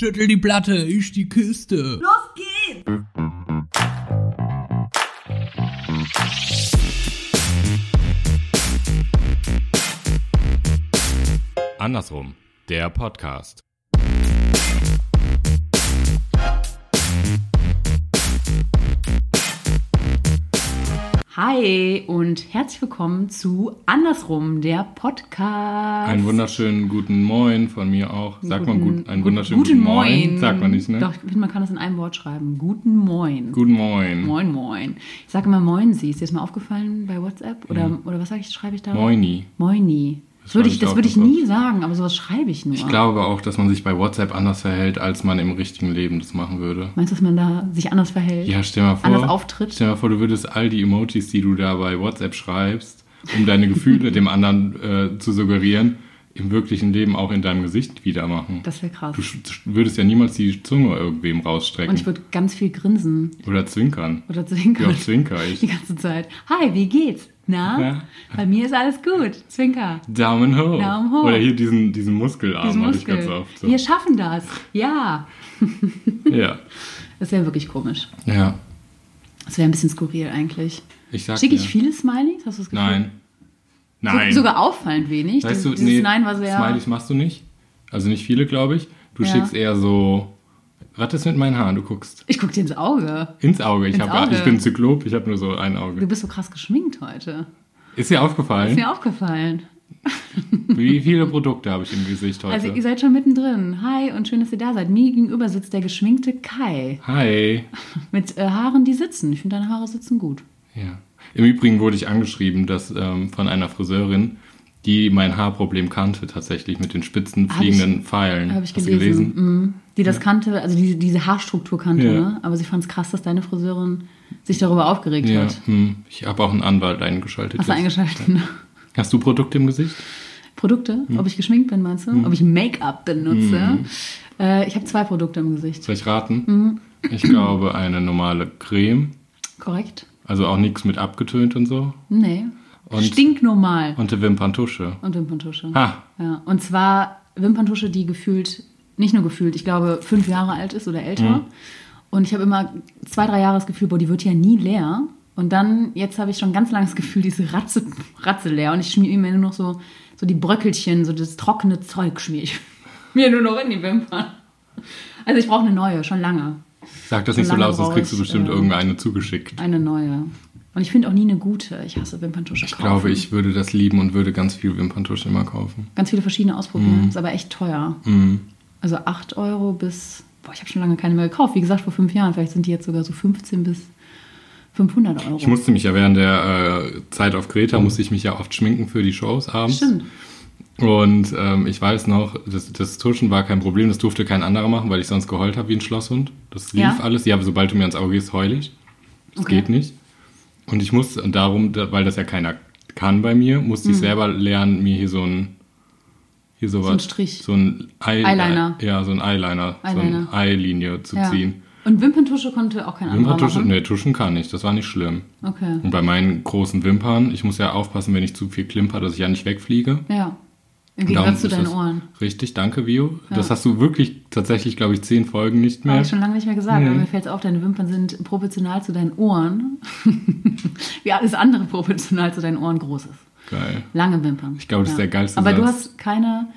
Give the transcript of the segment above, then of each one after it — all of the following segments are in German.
Schüttel die Platte, ich die Kiste. Los geht's! Andersrum, der Podcast. Hi und herzlich willkommen zu Andersrum, der Podcast. Einen wunderschönen guten Moin von mir auch. Sagt man Guten- gut, einen wunderschönen guten guten Moin. Moin. Sagt man nicht, ne? Doch, ich finde, man kann das in einem Wort schreiben. Guten Moin. Guten Moin. Moin, moin. Ich sage immer Moin, sie. Ist dir das mal aufgefallen bei WhatsApp? Oder, oder was sag ich, schreibe ich da? Moini. Moini. Das würde ich, das würde ich nie sagen, aber sowas schreibe ich nur. Ich glaube auch, dass man sich bei WhatsApp anders verhält, als man im richtigen Leben das machen würde. Meinst du, dass man da sich anders verhält? Ja, stell mal vor. Anders auftritt? Stell mal vor, du würdest all die Emojis, die du da bei WhatsApp schreibst, um deine Gefühle dem anderen äh, zu suggerieren, im wirklichen Leben auch in deinem Gesicht wieder machen. Das wäre krass. Du würdest ja niemals die Zunge irgendwem rausstrecken. Und ich würde ganz viel grinsen Oder zwinkern. oder zwinkern. oft zwinker ich? Die ganze Zeit. Hi, wie geht's? Na? Ja. Bei mir ist alles gut. Zwinker. Daumen hoch. Daumen hoch. Oder hier diesen, diesen Muskelarm Diesen habe ich ganz Muskel. oft. So. Wir schaffen das. Ja. Ja. Das wäre wirklich komisch. Ja. Das wäre ein bisschen skurril eigentlich. Ich sag Schicke ich viele Smileys? Hast du das Gefühl? Nein. Nein. sogar auffallend wenig. weißt du, Dieses nee, Nein war sehr. Smileys machst du nicht. Also nicht viele, glaube ich. Du Ja. schickst eher so. Was ist mit meinen Haaren? Du guckst Ich gucke dir ins Auge. ins Auge. Ich, Ins hab, Auge. ich bin Zyklop, ich habe nur so ein Du Auge. bist so krass geschminkt heute. Ist dir Ist aufgefallen? mir aufgefallen. Wie viele Produkte habe ich im Gesicht heute? Also ihr seid schon mittendrin. Hi und schön, dass ihr da seid. Mir gegenüber sitzt der geschminkte Kai. Hi. Mit äh, Haaren, die sitzen. Ich finde, deine Haare sitzen gut. Ja. Im Übrigen wurde ich angeschrieben, dass ähm, von einer Friseurin, die mein Haarproblem kannte, tatsächlich mit den spitzen Hab fliegenden Pfeilen. Habe ich Hast gelesen. gelesen? Mhm. Die das kannte, also diese, diese Haarstruktur kannte, Ja. ne? Aber sie fand es krass, dass deine Friseurin sich darüber aufgeregt Ja, hat. hm. ich habe auch einen Anwalt eingeschaltet. Hast du eingeschaltet? ne? Hast du Produkte im Gesicht? Produkte? Hm. Ob ich geschminkt bin, meinst du? Ob ich Make-up benutze? Äh, ich habe zwei Produkte im Gesicht. Soll ich raten? Mhm. Ich glaube eine normale Creme, Korrekt? Also auch nichts mit abgetönt und so. Nee. Und- Stinknormal. Und eine Wimperntusche. Und Wimperntusche. Ha, Ja. Und zwar Wimperntusche, die gefühlt, nicht nur gefühlt, ich glaube, fünf Jahre alt ist oder älter. Mhm. Und ich habe immer zwei, drei Jahre das Gefühl, boah, die wird ja nie leer. Und dann, jetzt habe ich schon ganz lange das Gefühl, diese Ratze, Ratze leer. Und ich schmiere mir nur noch so, so die Bröckelchen, so das trockene Zeug schmiere ich mir nur noch in die Wimpern. Also ich brauche eine neue, schon lange. Sag das nicht so laut, sonst kriegst du bestimmt äh, irgendeine zugeschickt. Eine neue. Und ich finde auch nie eine gute. Ich hasse Wimperntusche Ich glaube, ich würde das lieben und würde ganz viel Wimperntusche immer kaufen. Ganz viele verschiedene ausprobieren. Ist aber echt teuer. Mhm. Also 8 Euro bis, boah, ich habe schon lange keine mehr gekauft. Wie gesagt, vor fünf Jahren. Vielleicht sind die jetzt sogar so 15 bis 500 Euro. Ich musste mich ja während der äh, Zeit auf Kreta, musste ich mich ja oft schminken für die Shows abends. Stimmt. Und ähm, ich weiß noch, das, das Tuschen war kein Problem, das durfte kein anderer machen, weil ich sonst geheult habe wie ein Schlosshund. Das lief Ja? alles. Ja, aber sobald du mir ans Auge gehst, heul ich. Das Okay. geht nicht. Und ich musste, und darum, da- weil das ja keiner kann bei mir, musste ich selber lernen, mir hier so ein hier so, Mhm. ein Strich. So ein Eye, Eyeliner. Ja, so ein Eyeliner, so Eyeliner. eine Eyelinie zu Ja. ziehen. Und Wimperntusche konnte auch kein anderer Wimperntusche, machen? nee, Tuschen kann ich, das war nicht schlimm. Okay. Und bei meinen großen Wimpern, ich muss ja aufpassen, wenn ich zu viel klimper, dass ich ja nicht wegfliege. Ja. Im Gegensatz zu deinen Ohren. Richtig, danke, Vio. Das hast du wirklich tatsächlich, glaube ich, zehn Folgen nicht Habe mehr. ich schon lange nicht mehr gesagt, Nee. aber mir fällt es auf, deine Wimpern sind proportional zu deinen Ohren. Wie alles andere proportional zu deinen Ohren groß ist. Geil. Lange Wimpern. Ich glaube, das ist der geilste Aber du Satz. hast keine.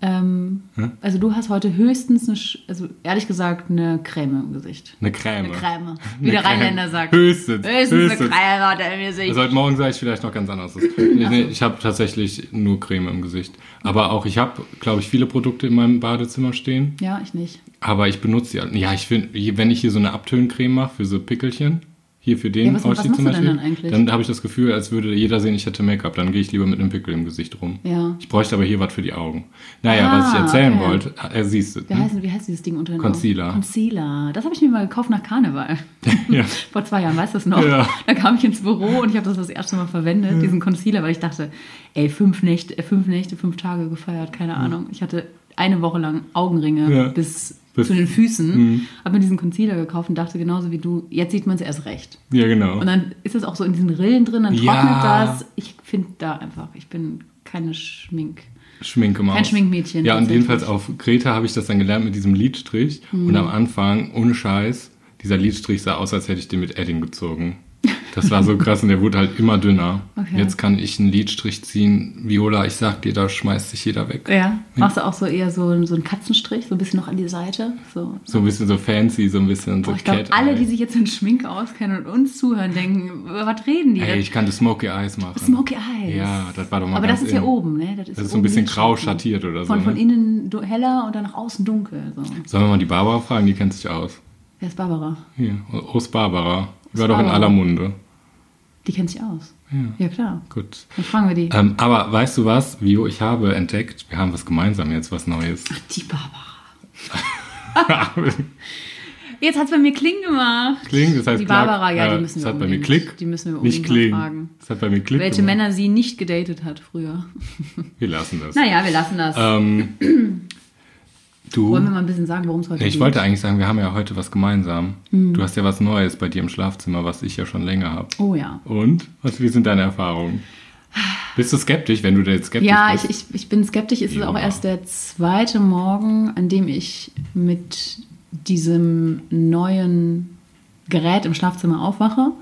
Ähm, Hä? also du hast heute höchstens eine, also ehrlich gesagt, eine Creme im Gesicht. Eine Creme. Eine Creme. Wie der. Rheinländer sagt. Höchstens. Höchstens, höchstens. eine Creme hat er im Gesicht. Also heute Morgen sah ich vielleicht noch ganz anders aus. Nee, ich habe tatsächlich nur Creme im Gesicht. Aber auch, ich habe, glaube ich, viele Produkte in meinem Badezimmer stehen. ja, ich nicht. Aber ich benutze die. alle. Ja, ich finde, wenn ich hier so eine Abtöncreme mache für so Pickelchen, hier für den Ja, was- was Ausstieg zum Beispiel, dann dann habe ich das Gefühl, als würde jeder sehen, ich hätte Make-up. Dann gehe ich lieber mit einem Pickel im Gesicht rum. Ja. Ich bräuchte aber hier was für die Augen. Naja, Ah, was ich erzählen okay. wollte, äh, siehst du. Wie heißt, wie heißt dieses Ding unter den Concealer. Augen? Concealer. Das habe ich mir mal gekauft nach Karneval. Ja. Vor zwei Jahren, weißt du das noch? Ja. Da kam ich ins Büro und ich habe das das erste Mal verwendet, diesen Concealer, weil ich dachte, ey, fünf Nächte, fünf Nächte, fünf Tage gefeiert, keine Ahnung. Ich hatte eine Woche lang Augenringe Ja. bis, Bis- zu den Füßen, habe mir diesen Concealer gekauft und dachte genauso wie du, jetzt sieht man es erst recht. Ja, genau. Und dann ist es auch so in diesen Rillen drin, dann trocknet Ja. das. Ich finde da einfach, ich bin keine Schmink. Schminkemaus. Kein Schminkmädchen, Ja, und jedenfalls auf Kreta habe ich das dann gelernt mit diesem Lidstrich. Mhm. Und am Anfang, ohne Scheiß, dieser Lidstrich sah aus, als hätte ich den mit Edding gezogen. Das war so krass und der wurde halt immer dünner. Okay. Jetzt kann ich einen Lidstrich ziehen. Viola, ich sag dir, da schmeißt sich jeder weg. Ja. Machst du auch so eher so, so einen Katzenstrich, so ein bisschen noch an die Seite? So. So ein bisschen so fancy, so ein bisschen so Boah, ich glaube, Cat alle, die sich jetzt in Schminke auskennen und uns zuhören, denken, was reden die? Ey, ich kann das Smoky Eyes machen. Smoky Eyes. Ja, das war doch mal Aber das ist ja oben, ne? Das ist oben so ein bisschen grau schattiert oder so. Von, von Ne? innen heller und dann nach außen dunkel. So. Sollen wir mal die Barbara fragen? Die kennt sich aus. Wer ist Barbara? Hier, Ost Barbara. War doch in aller Munde. Die kennt sich aus. Ja, klar. Gut. Dann fragen wir die. Ähm, aber weißt du was, Vio? Ich habe entdeckt, wir haben was gemeinsam jetzt, was Neues. Die Barbara. Jetzt hat es bei mir Kling gemacht. Kling, das heißt Die Clark, Barbara, ja, äh, die müssen wir Das hat bei mir Klick. die müssen wir nicht unbedingt mal Kling. fragen. Das hat bei mir Klick. Welche gemacht. Männer sie nicht gedatet hat früher. Wir lassen das. Naja, wir lassen das. Ähm, du. Wollen wir mal ein bisschen sagen, worum es heute Nee, ich geht? wollte eigentlich sagen, wir haben ja heute was gemeinsam. Hm. Du hast ja was Neues bei dir im Schlafzimmer, was ich ja schon länger habe. Oh ja. Und? Was, wie sind deine Erfahrungen? Bist du skeptisch, wenn du da jetzt skeptisch Ja, ich, bist? ich, ich bin skeptisch. Es ist Ja. auch erst der zweite Morgen, an dem ich mit diesem neuen Gerät im Schlafzimmer aufwache.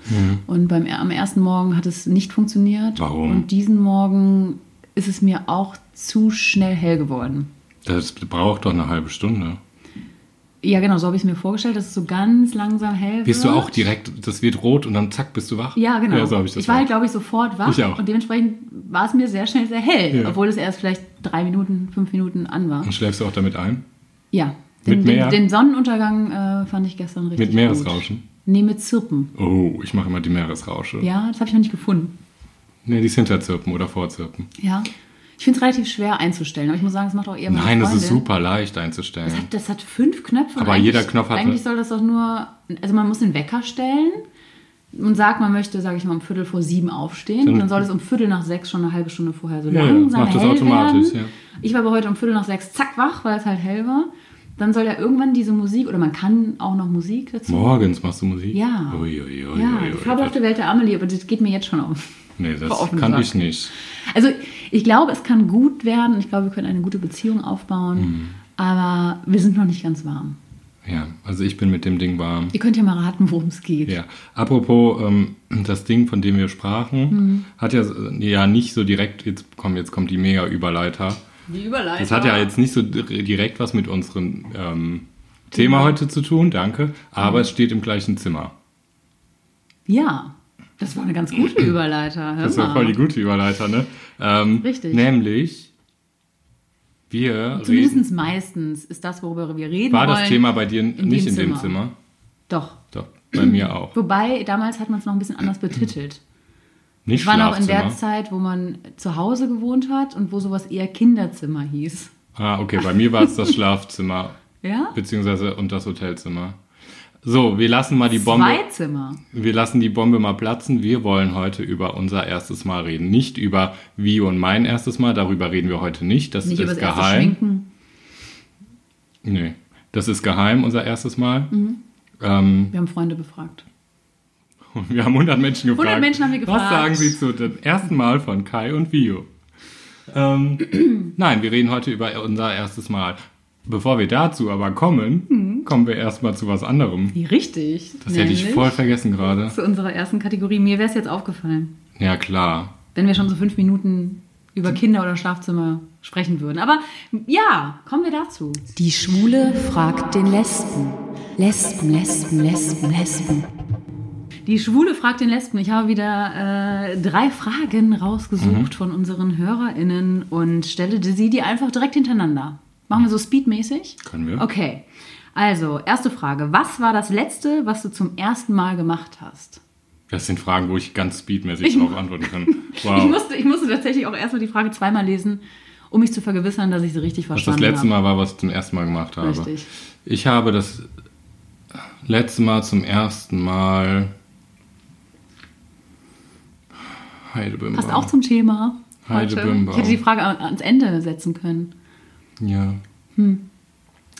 Und beim, am ersten Morgen hat es nicht funktioniert. Warum? Und diesen Morgen ist es mir auch zu schnell hell geworden. Das braucht doch eine halbe Stunde. Ja, genau, so habe ich es mir vorgestellt, dass es so ganz langsam hell Bist wird. du auch direkt, das wird rot und dann zack, bist du wach? Ja, genau. Ja, so habe ich das war auch. halt, glaube ich, sofort wach. Ich auch. Und dementsprechend war es mir sehr schnell sehr hell, Ja. obwohl es erst vielleicht drei Minuten, fünf Minuten an war. Und schläfst du auch damit ein? Ja. Mit Den, Meer? den, den Sonnenuntergang äh, fand ich gestern richtig Mit Meeresrauschen? Gut. Nee, mit Zirpen. Oh, ich mache immer die Meeresrausche. Ja, das habe ich noch nicht gefunden. Nee, die ist Hinterzirpen oder Vorzirpen. Ja. Ich finde es relativ schwer einzustellen, aber ich muss sagen, es macht auch eher meine Nein, das ist Freundin. super leicht einzustellen. Das hat, das hat fünf Knöpfe. Aber jeder Knopf hat- Eigentlich soll das doch nur. Also, man muss den Wecker stellen und sagt, man möchte, sage ich mal, um Viertel vor sieben aufstehen. Dann- und dann soll es um Viertel nach sechs schon eine halbe Stunde vorher so Ja, langsam macht das hell automatisch, werden. ja. Ich war aber heute um Viertel nach sechs zack wach, weil es halt hell war. Dann soll ja irgendwann diese Musik, oder man kann auch noch Musik dazu. Morgens machst du Musik? Ja. Ui, ui, ui, Ja, die ui. fabelhafte Welt der Amelie, aber das geht mir jetzt schon auf. Nee, das kann gesagt. ich nicht. Also ich glaube, es kann gut werden. Ich glaube, wir können eine gute Beziehung aufbauen. Mhm. Aber wir sind noch nicht ganz warm. Ja, also ich bin mit dem Ding warm. Ihr könnt ja mal raten, worum es geht. Ja, apropos ähm, das Ding, von dem wir sprachen, Mhm. hat ja, ja nicht so direkt, jetzt komm, jetzt kommt die Mega-Überleiter. Die Überleitung. Das hat ja jetzt nicht so dir- direkt was mit unserem ähm, Thema heute zu tun, danke, aber es steht im gleichen Zimmer. Ja, das war eine ganz gute Überleiter. Hör Das war mal. voll die gute Überleiter, ne? Ähm, Richtig. Nämlich, wir reden, Zumindest meistens ist das, worüber wir reden war wollen. das Thema bei dir in nicht dem in dem Zimmer. Doch. Doch, bei mir auch. Wobei, damals hat man es noch ein bisschen anders betitelt. Nicht Ich war noch in der. Zeit, wo man zu Hause gewohnt hat und wo sowas eher Kinderzimmer hieß. Ah, okay, bei mir war es das Schlafzimmer, Ja? beziehungsweise und das Hotelzimmer. So, wir lassen mal die Bombe. Zwei Zimmer. Wir lassen die Bombe mal platzen. Wir wollen heute über unser erstes Mal reden. Nicht über wie und mein erstes Mal. Darüber reden wir heute nicht. Das Nicht über ist das erste geheim. Schminken. Nee, das ist geheim, unser erstes Mal. Mhm. Ähm, Wir haben Freunde befragt. wir haben 100 Menschen gefragt. 100 Menschen haben wir gefragt. Was sagen Sie zu dem ersten Mal von Kai und Vio? Ähm, nein, wir reden heute über unser erstes Mal. Bevor wir dazu aber kommen, Mhm. Kommen wir erstmal zu was anderem. Richtig. Das hätte ich voll vergessen gerade. Zu unserer ersten Kategorie. Mir wäre es jetzt aufgefallen, Ja, klar. wenn wir schon so fünf Minuten über Kinder oder Schlafzimmer sprechen würden. Aber ja, kommen wir dazu. Die Schwule fragt den Lesben. Lesben, Lesben, Lesben, Lesben. Die Schwule fragt den Lesben. Ich habe wieder äh, drei Fragen rausgesucht von unseren HörerInnen und stelle sie dir einfach direkt hintereinander. Machen wir so speedmäßig? Können wir? Okay. Also, erste Frage. Was war das letzte, was du zum ersten Mal gemacht hast? Das sind Fragen, wo ich ganz speedmäßig Ich- darauf antworten kann. Ich, Wow. musste, ich musste tatsächlich auch erstmal die Frage zweimal lesen, um mich zu vergewissern, dass ich sie richtig Was das verstanden letzte habe. Mal war, was ich zum ersten Mal gemacht habe. Richtig. Ich habe das letzte Mal zum ersten Mal Heidebimber. Passt auch zum Thema. Heute. Heidebimber. Ich hätte die Frage an- ans Ende setzen können. Ja.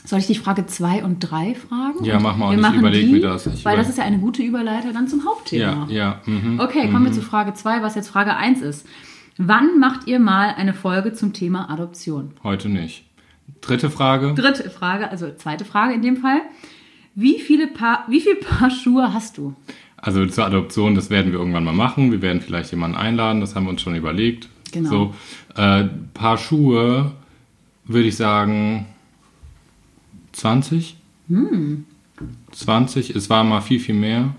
Soll ich die Frage 2 und 3 fragen? Ja, Und mach mal, wir und ich machen überleg die, mir das. Ich weil das ist ja eine gute Überleiter dann zum Hauptthema. Ja, ja. Mhm. Okay, kommen wir zu Frage 2, was jetzt Frage 1 ist. Wann macht ihr mal eine Folge zum Thema Adoption? Heute nicht. Dritte Frage. Dritte Frage, also zweite Frage in dem Fall. Wie viele Paar, wie viel Paar Schuhe hast du? Also zur Adoption, das werden wir irgendwann mal machen. Wir werden vielleicht jemanden einladen, das haben wir uns schon überlegt. Genau. So, äh, paar Schuhe würde ich sagen 20. 20, es war mal viel, viel mehr.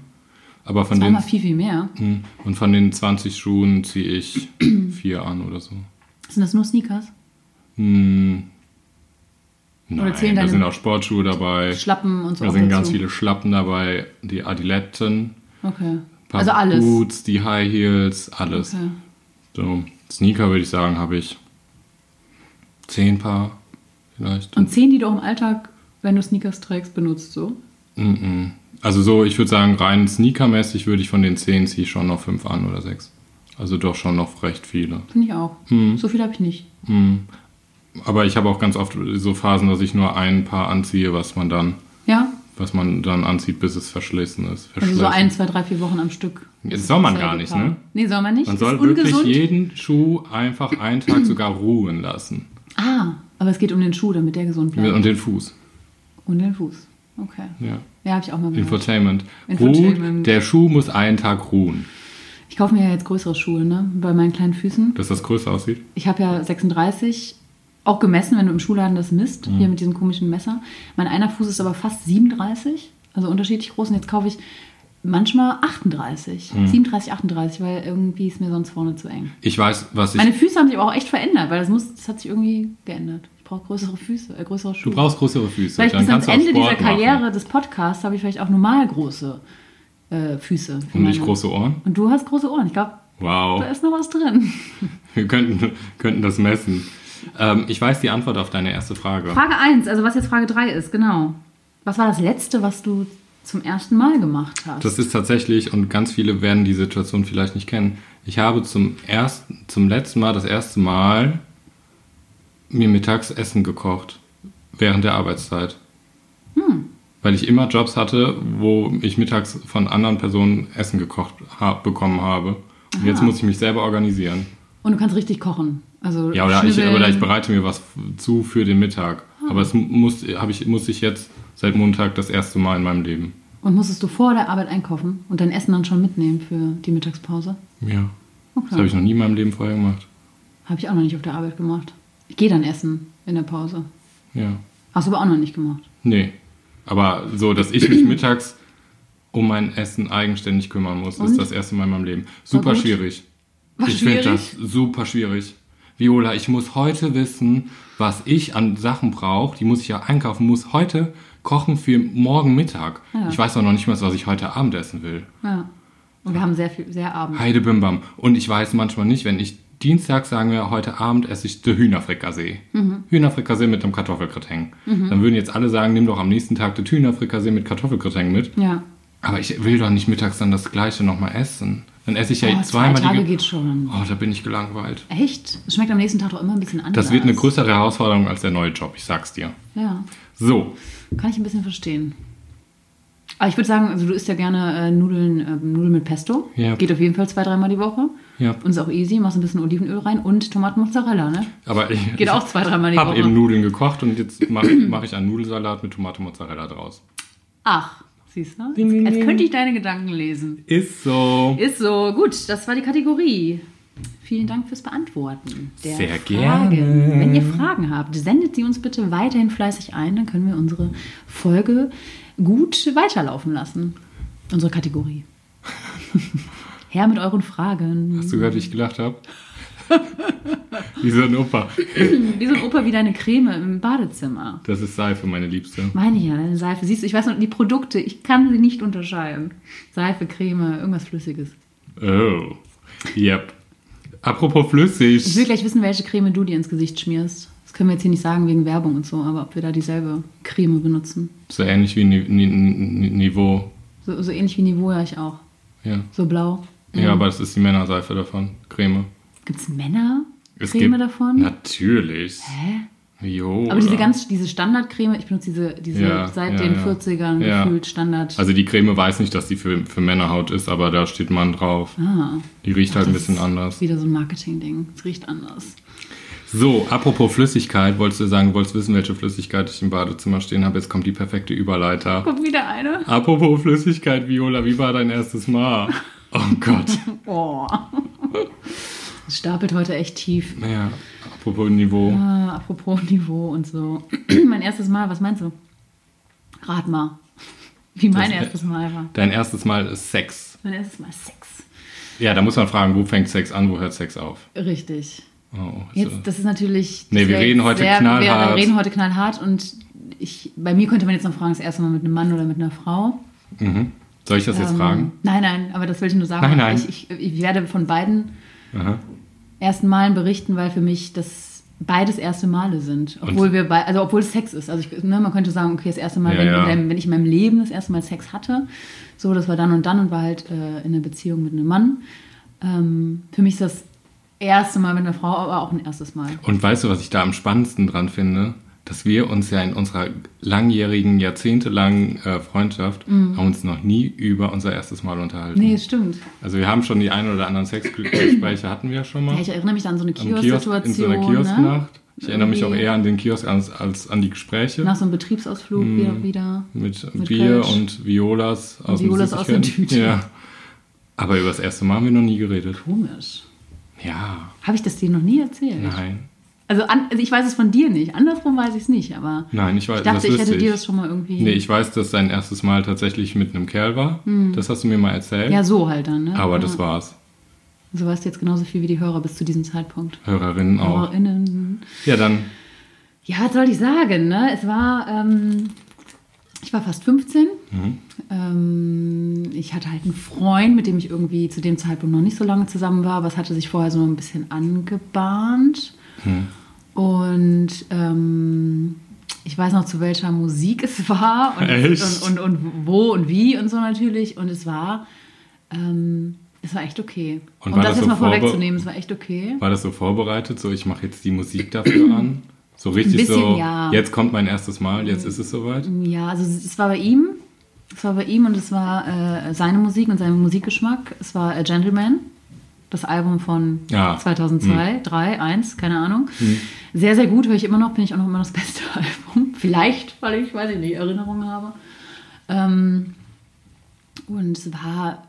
Aber von war den, mal viel, viel mehr. Hm, und von den 20 Schuhen ziehe ich vier an oder so. Sind das nur Sneakers? Hm, nein, da sind auch Sportschuhe dabei. Schlappen und so Da sind dazu? ganz viele Schlappen dabei, die Adiletten, Okay. Also alles. Boots, die High Heels, alles. Okay. So, Sneaker würde ich sagen, habe ich zehn Paar vielleicht. Und zehn, die du auch im Alltag, wenn du Sneakers trägst, benutzt so? Mhm. Also so, ich würde sagen, rein sneakermäßig würde ich von den zehn ziehe ich schon noch fünf an oder sechs. Also doch schon noch recht viele. Finde ich auch. Hm. So viel habe ich nicht. Aber ich habe auch ganz oft so Phasen, dass ich nur ein Paar anziehe, was man dann, Ja? was man dann anzieht, bis es verschlissen ist. Also so Verschlissen. ein, zwei, drei, vier Wochen am Stück. Das soll man gar nicht, ne? Nee, soll man nicht. Man soll wirklich ungesund. jeden Schuh einfach einen Tag sogar ruhen lassen. Ah, aber es geht um den Schuh, damit der gesund bleibt. Und den Fuß. Und den Fuß. Okay. Ja. Ja, habe ich auch mal gehört. Infotainment. Infotainment. Ruht, der Schuh muss einen Tag ruhen. Ich kaufe mir ja jetzt größere Schuhe, ne? Bei meinen kleinen Füßen. Dass das größer aussieht. Ich habe ja 36, auch gemessen, wenn du im Schuhladen das misst, Mhm. hier mit diesem komischen Messer. Mein einer Fuß ist aber fast 37, also unterschiedlich groß. Und jetzt kaufe ich manchmal 38, Mhm. 37, 38, weil irgendwie ist mir sonst vorne zu eng. Ich weiß, was ich. Meine Füße haben sich aber auch echt verändert, weil das, muss, das hat sich irgendwie geändert. Brauche größere Füße, äh, größere Schuhe. du brauchst größere Füße. Vielleicht dann bis ans Ende dieser Sport machen. Karriere des Podcasts habe ich vielleicht auch normal große äh, Füße. Und nicht große Ohren. Und du hast große Ohren. Ich glaube, Wow. da ist noch was drin. Wir könnten, könnten das messen. Ähm, ich weiß die Antwort auf deine erste Frage. Frage 1, also was jetzt Frage 3 ist, genau. Was war das Letzte, was du zum ersten Mal gemacht hast? Das ist tatsächlich, und ganz viele werden die Situation vielleicht nicht kennen. Ich habe zum ersten, zum letzten Mal, das erste Mal, mir mittags Essen gekocht. Während der Arbeitszeit. Weil ich immer Jobs hatte, wo ich mittags von anderen Personen Essen gekocht ha bekommen habe. Und jetzt Aha. muss ich mich selber organisieren. Und du kannst richtig kochen. Also Ja, oder ich, oder ich bereite mir was zu für den Mittag. Aber es muss, ich, muss ich jetzt seit Montag das erste Mal in meinem Leben. Und musstest du vor der Arbeit einkaufen und dein Essen dann schon mitnehmen für die Mittagspause? Ja. Okay. Das habe ich noch nie in meinem Leben vorher gemacht. Habe ich auch noch nicht auf der Arbeit gemacht. Ich gehe dann essen in der Pause. Ja. Hast du aber auch noch nicht gemacht. Nee. Aber so, dass ich mich mittags um mein Essen eigenständig kümmern muss, Und? ist das erste Mal in meinem Leben. Super schwierig. War ich finde das super schwierig. Viola, ich muss heute wissen, was ich an Sachen brauche. Die muss ich ja einkaufen, muss heute kochen für morgen Mittag. Ja. Ich weiß auch noch nicht mal, was ich heute Abend essen will. Ja. Und wir haben sehr viel, sehr Abend. Heidebimbam. Und ich weiß manchmal nicht, wenn ich Dienstag sagen wir, heute Abend esse ich die Hühnerfrikassee. Mhm. Hühnerfrikassee mit einem Kartoffelgratin. Dann würden jetzt alle sagen, nimm doch am nächsten Tag das Hühnerfrikassee mit Kartoffelgratin mit. Ja. Aber ich will doch nicht mittags dann das gleiche nochmal essen. Dann esse ich ja Oh, zwei zweimal Tage die... geht schon. Oh, da bin ich gelangweilt. Echt? Es schmeckt am nächsten Tag doch immer ein bisschen anders. Das wird eine größere Herausforderung als der neue Job, ich sag's dir. Ja. So, Kann ich ein bisschen verstehen. Aber ich würde sagen, also du isst ja gerne äh, Nudeln, äh, Nudeln mit Pesto. Ja. Geht auf jeden Fall zwei, dreimal die Woche. Ja. Und ist auch easy, machst ein bisschen Olivenöl rein und Tomatenmozzarella, ne? aber ich, Geht auch zwei, dreimal die habe Woche. eben Nudeln gekocht und jetzt mache mach ich einen Nudelsalat mit Tomate Mozzarella draus. Ach, siehst du? Ding, ding, Als könnte ich deine Gedanken lesen. Ist so. Ist so. Gut, das war die Kategorie. Vielen Dank fürs Beantworten. Der Sehr Fragen. gerne. Wenn ihr Fragen habt, sendet sie uns bitte weiterhin fleißig ein, dann können wir unsere Folge gut weiterlaufen lassen. Unsere Kategorie. Her mit euren Fragen. Hast du gehört, wie ich gelacht habe? wie so ein Opa. Wie so ein Opa wie deine Creme im Badezimmer. Das ist Seife, meine Liebste. Meine ich ja, deine Seife. Siehst du, ich weiß noch, die Produkte, ich kann sie nicht unterscheiden. Seife, Creme, irgendwas Flüssiges. Oh. Yep. Apropos Ich will flüssig. gleich wissen, welche Creme du dir ins Gesicht schmierst. Das können wir jetzt hier nicht sagen wegen Werbung und so, aber ob wir da dieselbe Creme benutzen. So ähnlich wie Ni Ni Ni Niveau. So, so ähnlich wie Niveau ja ich auch. Ja. So blau. Ja, aber das ist die Männerseife davon. Creme. Gibt es Männer? Es Creme davon? Natürlich. Hä? Jo. Aber diese ganz, diese Standardcreme, ich benutze diese, diese Ja, seit ja, den ja. 40ern Ja. gefühlt Standard. Also die Creme weiß nicht, dass die für, für Männerhaut ist, aber da steht Mann drauf. ah, Die riecht halt ein bisschen anders. Wieder so ein Marketing-Ding. Es riecht anders. So, apropos Flüssigkeit, wolltest du sagen, wolltest wissen, welche Flüssigkeit ich im Badezimmer stehen habe? Jetzt kommt die perfekte Überleiter. Kommt wieder eine. Apropos Flüssigkeit, Viola, wie war dein erstes Mal? Oh Gott. Oh. Es stapelt heute echt tief. Ja, apropos Niveau. Ah, apropos Niveau und so. mein erstes Mal, was meinst du? Rat mal. Wie mein Das- erstes Mal war. Dein erstes Mal ist Sex. Mein erstes Mal Sex. Ja, da muss man fragen, wo fängt Sex an, wo hört Sex auf? Richtig. Oh, Jetzt, so. das ist natürlich. Nee, wir reden heute sehr, knallhart. Wir reden heute knallhart und ich, bei mir könnte man jetzt noch fragen, das erste Mal mit einem Mann oder mit einer Frau. mhm. Soll ich das jetzt Ähm, fragen? Nein, nein, aber das will ich nur sagen. Nein, nein. Ich, ich, ich werde von beiden Aha. ersten Malen berichten, weil für mich das beides erste Male sind. Obwohl wir bei, also obwohl es Sex ist. Also ich, ne, man könnte sagen, okay, das erste Mal, Ja, wenn, ja. in deinem- wenn ich in meinem Leben das erste Mal Sex hatte, so, das war dann und dann und war halt äh, in einer Beziehung mit einem Mann. Ähm, für mich ist das erste Mal mit einer Frau, aber auch ein erstes Mal. Und weißt du, was ich da am spannendsten dran finde? Dass wir uns ja in unserer langjährigen, jahrzehntelangen äh, Freundschaft haben uns noch nie über unser erstes Mal unterhalten. Mhm. Nee, stimmt. Also wir haben schon die ein oder anderen Sexgespräche hatten wir ja schon mal. Ja, ich erinnere mich an so eine Am Kiosk, in Kiosk-Situation. so einer Kiosknacht. Ne? Ich erinnere mich auch eher an den Kiosk als, als an die Gespräche. Nach so einem Betriebsausflug wieder, wieder. mit, mit Bier Kölsch. und Violas aus Violas dem aus der. Tüte. Ja. Aber über das erste Mal haben wir noch nie geredet. Komisch. Ja, Habe ich das dir noch nie erzählt? nein. Also, an, also ich weiß es von dir nicht. Andersrum weiß ich es nicht, aber Nein, ich weiß ich dachte, ich hätte dir das schon mal irgendwie. Nee, ich weiß, dass dein erstes Mal tatsächlich mit einem Kerl war. Das hast du mir mal erzählt. Hm. ja, so halt dann, ne? Aber ja. das war's. So weißt du jetzt genauso viel wie die Hörer bis zu diesem Zeitpunkt. Hörerinnen auch. HörerInnen. Ja, dann. Ja, was soll ich sagen, ne? Es war, ähm, ich war fast 15. Mhm. Ähm, ich hatte halt einen Freund, mit dem ich irgendwie zu dem Zeitpunkt noch nicht so lange zusammen war, aber es hatte sich vorher so ein bisschen angebahnt. Mhm. Und ähm, ich weiß noch, zu welcher Musik es war und, und, und, und wo und wie und so natürlich. Und es war, ähm, es war echt okay. Und um das das jetzt so mal vorwegzunehmen, es war echt okay. War das so vorbereitet? So, ich mache jetzt die Musik dafür an? So richtig bisschen, so, ja. jetzt kommt mein erstes Mal, jetzt ist es soweit? Ja, also es es war bei ihm. Es war bei ihm und es war äh, seine Musik und sein Musikgeschmack. Es war A Gentleman, das Album von Ja. Hm. 2002, 3, 1, keine Ahnung. Sehr, sehr gut, höre ich immer noch, bin ich auch noch immer das beste Album. Vielleicht, weil ich, weiß ich nicht, Erinnerungen habe. Ähm, und es war,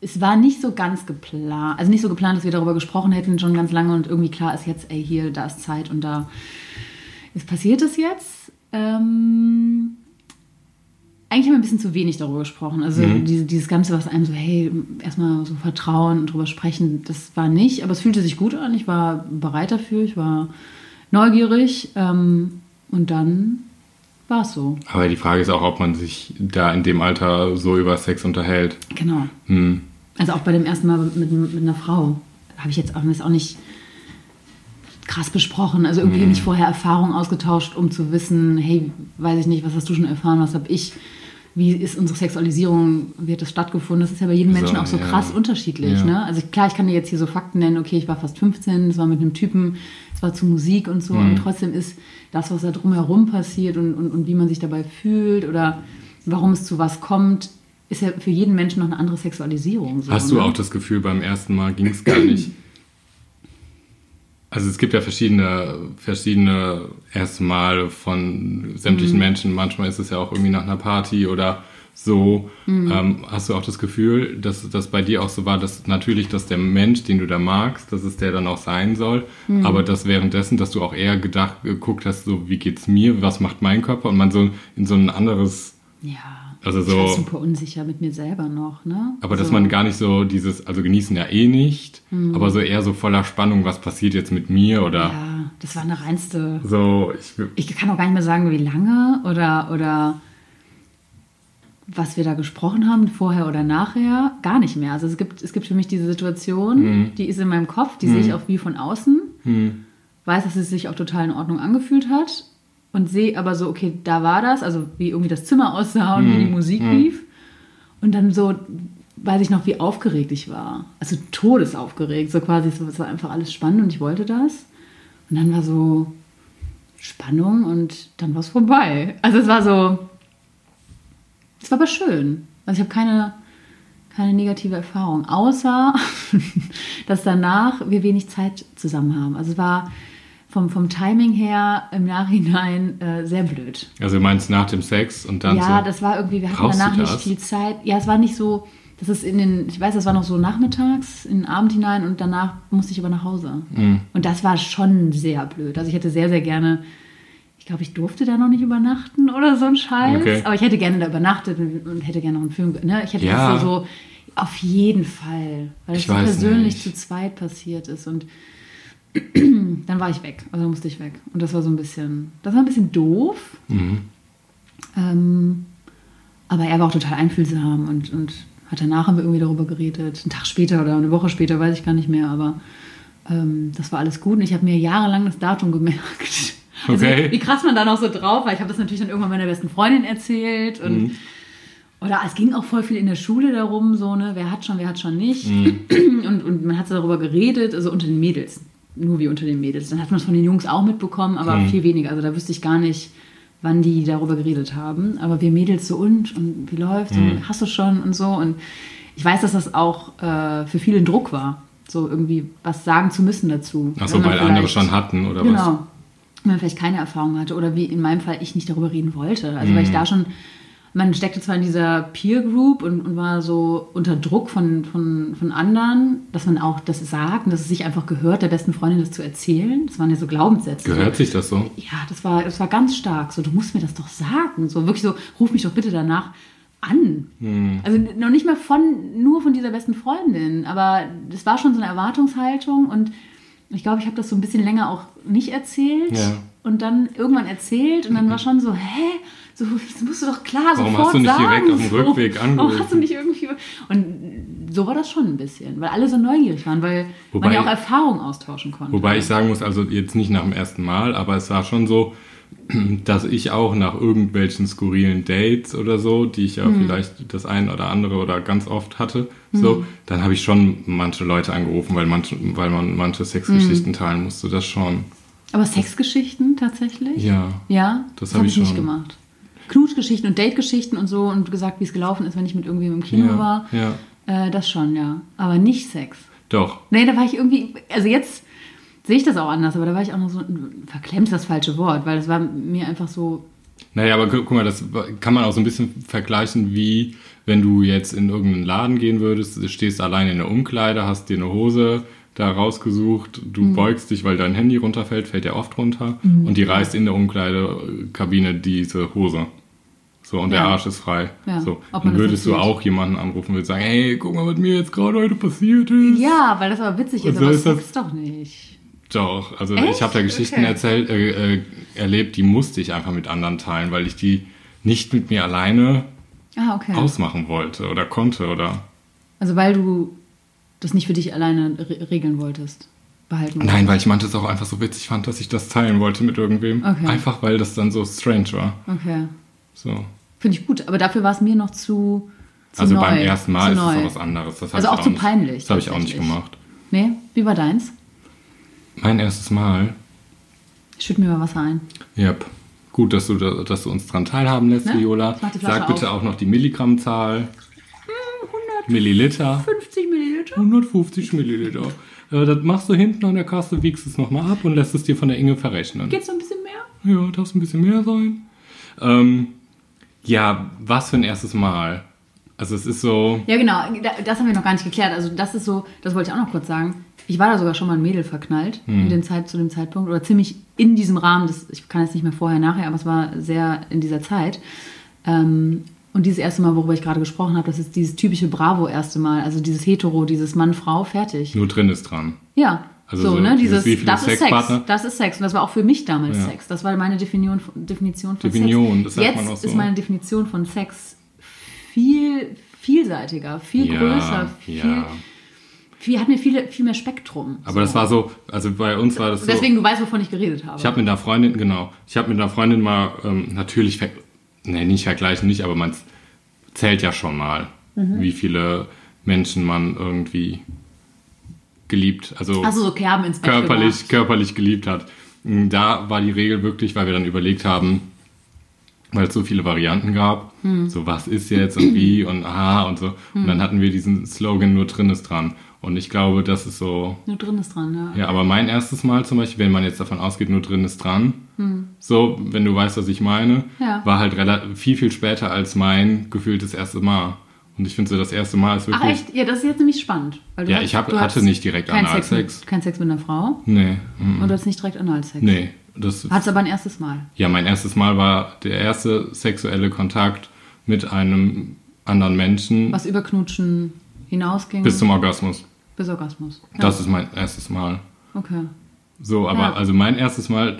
es war nicht so ganz geplant, also nicht so geplant, dass wir darüber gesprochen hätten schon ganz lange und irgendwie klar ist jetzt, ey, hier, da ist Zeit und da ist passiert es jetzt. Ähm, eigentlich haben wir ein bisschen zu wenig darüber gesprochen. Also diese, dieses Ganze, was einem so, hey, erstmal so vertrauen und drüber sprechen, das war nicht, aber es fühlte sich gut an. Ich war bereit dafür, ich war neugierig ähm, und dann war es so. Aber die Frage ist auch, ob man sich da in dem Alter so über Sex unterhält. Genau. Hm. Also auch bei dem ersten Mal mit, mit einer Frau habe ich jetzt auch, auch nicht krass besprochen. Also irgendwie nicht vorher Erfahrungen ausgetauscht, um zu wissen, hey, weiß ich nicht, was hast du schon erfahren, was habe ich, wie ist unsere Sexualisierung, wie hat das stattgefunden? Das ist ja bei jedem Menschen So, auch so ja. krass unterschiedlich. Ja. Ne? Also klar, ich kann dir jetzt hier so Fakten nennen, okay, ich war fast 15, es war mit einem Typen, es war zu Musik und so, und trotzdem ist das, was da drumherum passiert und, und, und wie man sich dabei fühlt oder warum es zu was kommt, ist ja für jeden Menschen noch eine andere Sexualisierung. So, Hast du ne? auch das Gefühl, beim ersten Mal ging es gar nicht? Also es gibt ja verschiedene, verschiedene erste Male von sämtlichen Mhm. Menschen. Manchmal ist es ja auch irgendwie nach einer Party oder so. Mhm. Ähm, hast du auch das Gefühl, dass das bei dir auch so war, dass natürlich, dass der Mensch, den du da magst, dass es der dann auch sein soll, Mhm. aber dass währenddessen, dass du auch eher gedacht, geguckt hast, so wie geht's mir, was macht mein Körper und man so in so ein anderes, Ja. Also Ich war so. super unsicher mit mir selber noch, ne? Aber dass so. man gar nicht so dieses, also genießen ja eh nicht, aber so eher so voller Spannung, was passiert jetzt mit mir oder Ja, das war eine reinste. so, ich, Ich kann auch gar nicht mehr sagen, wie lange oder, oder was wir da gesprochen haben, vorher oder nachher. Gar nicht mehr. Also es gibt, es gibt für mich diese Situation, die ist in meinem Kopf, die sehe ich auch wie von außen. Weiß, dass es sich auch total in Ordnung angefühlt hat. Und sehe aber so, okay, da war das, also wie irgendwie das Zimmer aussah und wie die Musik lief. Und dann so weiß ich noch, wie aufgeregt ich war. Also todesaufgeregt. So quasi, es war einfach alles spannend und ich wollte das. Und dann war so, Spannung und dann war es vorbei. Also es war so, es war aber schön. Also ich habe keine, keine negative Erfahrung, außer dass danach wir wenig Zeit zusammen haben. Also es war vom, vom Timing her im Nachhinein äh, sehr blöd. Also du meinst nach dem Sex und dann Ja, so. das war irgendwie, wir hatten danach nicht viel Zeit. Ja, es war nicht so, das ist in den, ich weiß, das war noch so nachmittags, in den Abend hinein und danach musste ich aber nach Hause. Mhm. Und das war schon sehr blöd. Also ich hätte sehr, sehr gerne, ich glaube, ich durfte da noch nicht übernachten oder so ein Scheiß. Okay. Aber ich hätte gerne da übernachtet und, und hätte gerne noch einen Film, ne? Ich hätte Ja. das so, so, auf jeden Fall, weil es so persönlich nicht. zu zweit passiert ist und dann war ich weg, also musste ich weg. Und das war so ein bisschen, das war ein bisschen doof. Mhm. Ähm, aber er war auch total einfühlsam und, und hat danach haben wir irgendwie darüber geredet. Einen Tag später oder eine Woche später, weiß ich gar nicht mehr, aber ähm, das war alles gut und ich habe mir jahrelang das Datum gemerkt. Also, Okay. wie krass man da noch so drauf war. Ich habe das natürlich dann irgendwann meiner besten Freundin erzählt und Mhm. oder es ging auch voll viel in der Schule darum, so, ne, wer hat schon, wer hat schon nicht. Mhm. Und, und man hat so darüber geredet, also unter den Mädels. Nur wie unter den Mädels. Dann hat man es von den Jungs auch mitbekommen, aber Mhm. viel weniger. Also da wüsste ich gar nicht, wann die darüber geredet haben. Aber wir Mädels so und und wie läuft's Mhm. und hast du schon und so. Und ich weiß, dass das auch äh, für viele ein Druck war, so irgendwie was sagen zu müssen dazu. Achso, weil andere schon hatten oder was? Genau. Wenn man vielleicht keine Erfahrung hatte oder wie in meinem Fall ich nicht darüber reden wollte. Also weil ich da schon, man steckte zwar in dieser Peer Group und, und war so unter Druck von, von, von anderen, dass man auch das sagt und dass es sich einfach gehört, der besten Freundin das zu erzählen. Das waren ja so Glaubenssätze. Gehört sich das so? Ja, das war, das war ganz stark. So, du musst mir das doch sagen. So wirklich so, ruf mich doch bitte danach an. Also noch nicht mal von, nur von dieser besten Freundin, aber das war schon so eine Erwartungshaltung und ich glaube, ich habe das so ein bisschen länger auch nicht erzählt Ja. und dann irgendwann erzählt und dann war schon so, hä? So, das musst du doch klar Warum sofort hast du nicht sagen. direkt auf dem so. Rückweg Warum angerufen? hast du nicht irgendwie... Und so war das schon ein bisschen, weil alle so neugierig waren, weil Wobei- man ja auch Erfahrungen austauschen konnte. Wobei ich sagen muss, also jetzt nicht nach dem ersten Mal, aber es war schon so, dass ich auch nach irgendwelchen skurrilen Dates oder so, die ich ja Mhm. vielleicht das ein oder andere oder ganz oft hatte, so, dann habe ich schon manche Leute angerufen, weil, manche, weil man manche. Sexgeschichten teilen musste, das schon. Aber Sexgeschichten tatsächlich? Ja. Ja, Das das, hab habe ich ich nicht schon. gemacht. Knutschgeschichten und Dategeschichten und so und gesagt, wie es gelaufen ist, wenn ich mit irgendwem im Kino Ja, war. ja. Äh, das schon, ja. Aber nicht Sex. Doch. Nee, da war ich irgendwie, also jetzt sehe ich das auch anders, aber da war ich auch noch so, verklemmt ist das falsche Wort, weil es war mir einfach so, Naja, aber gu- guck mal, das kann man auch so ein bisschen vergleichen, wie wenn du jetzt in irgendeinen Laden gehen würdest, du stehst alleine in der Umkleide, hast dir eine Hose da rausgesucht, du Mhm. beugst dich, weil dein Handy runterfällt, fällt ja oft runter und die reißt in der Umkleidekabine diese Hose. So, und der Ja. Arsch ist frei. Ja. So. Dann würdest du auch jemanden anrufen und sagen, hey, guck mal, was mir jetzt gerade heute passiert ist. ja, weil das aber witzig ist, Und so aber ist das- Sex doch nicht. Doch, also Echt? ich habe da Geschichten Okay. erzählt, äh, äh, erlebt, die musste ich einfach mit anderen teilen, weil ich die nicht mit mir alleine Ah, okay. ausmachen wollte oder konnte oder. Also weil du das nicht für dich alleine re regeln wolltest, behalten Nein, weil ich es auch einfach so witzig fand, dass ich das teilen wollte mit irgendwem. Okay. Einfach weil das dann so strange war. Okay. So. Finde ich gut, aber dafür war es mir noch zu, zu Also neu. beim ersten Mal ist es neu. auch was anderes. Das Also ich auch zu nicht, peinlich, Das habe ich auch nicht gemacht. Nee, wie war deins? Mein erstes Mal. Schütt mir mal Wasser ein. Yep. Gut, dass du, da- dass du uns dran teilhaben lässt, Ne? Viola. Ich Sag bitte auf. auch noch die Milligrammzahl. Milliliter. 50 Milliliter? 150 Milliliter. Äh, das machst du hinten an der Kasse, wiegst es nochmal ab und lässt es dir von der Inge verrechnen. Geht's noch ein bisschen mehr? Ja, darf ein bisschen mehr sein. Ähm, ja, was für ein erstes Mal. Also es ist so, Ja, genau. da- Das haben wir noch gar nicht geklärt. Also das ist so, das wollte ich auch noch kurz sagen. Ich war da sogar schon mal ein Mädel verknallt Hm. in den Zeit, zu dem Zeitpunkt oder ziemlich in diesem Rahmen. Das, ich kann jetzt nicht mehr vorher, nachher, aber es war sehr in dieser Zeit. Ähm, und dieses erste Mal, worüber ich gerade gesprochen habe, das ist dieses typische Bravo-erste Mal. Also dieses Hetero, dieses Mann-Frau, fertig. nur drin ist dran. Ja. Also so, so ne, dieses, dieses, das ist Sex. Sexpartner? Das ist Sex. Und das war auch für mich damals Ja. Sex. Das war meine Definition, Definition von Definition, Sex. Jetzt so. ist meine Definition von Sex viel vielseitiger, viel größer, viel, ja. viel, hat mir viele, viel mehr Spektrum. Aber das war so, also bei uns war das so. Deswegen, du weißt, wovon ich geredet habe. Ich habe mit einer Freundin, genau, ich habe mit einer Freundin mal ähm, natürlich, nee, nicht vergleichen, nicht, aber man zählt ja schon mal, Mhm. wie viele Menschen man irgendwie geliebt, also also so Kerben ins Bett körperlich, körperlich geliebt hat. Da war die Regel wirklich, weil wir dann überlegt haben, weil es so viele Varianten gab, so was ist jetzt und wie und aha und so. Und dann hatten wir diesen Slogan, nur drin ist dran. Und ich glaube, das ist so, Nur drin ist dran, ja. ja, aber mein erstes Mal zum Beispiel, wenn man jetzt davon ausgeht, nur drin ist dran, so, wenn du weißt, was ich meine, Ja. war halt relativ, viel, viel später als mein gefühltes erste Mal. Und ich finde so, das erste Mal ist Ach wirklich. echt? Ja, das ist jetzt nämlich spannend. Weil du Ja, hast- ich hab- hatte nicht direkt Analsex. Kein Sex mit einer Frau Nee, mm, und du hast nicht direkt Analsex. nee. Das, Hattest aber ein erstes Mal. ja, mein erstes Mal war der erste sexuelle Kontakt mit einem anderen Menschen Was über Knutschen hinausging. bis zum Orgasmus. bis Orgasmus. Ja. Das ist mein erstes Mal. Okay. So, aber Ja. also mein erstes Mal,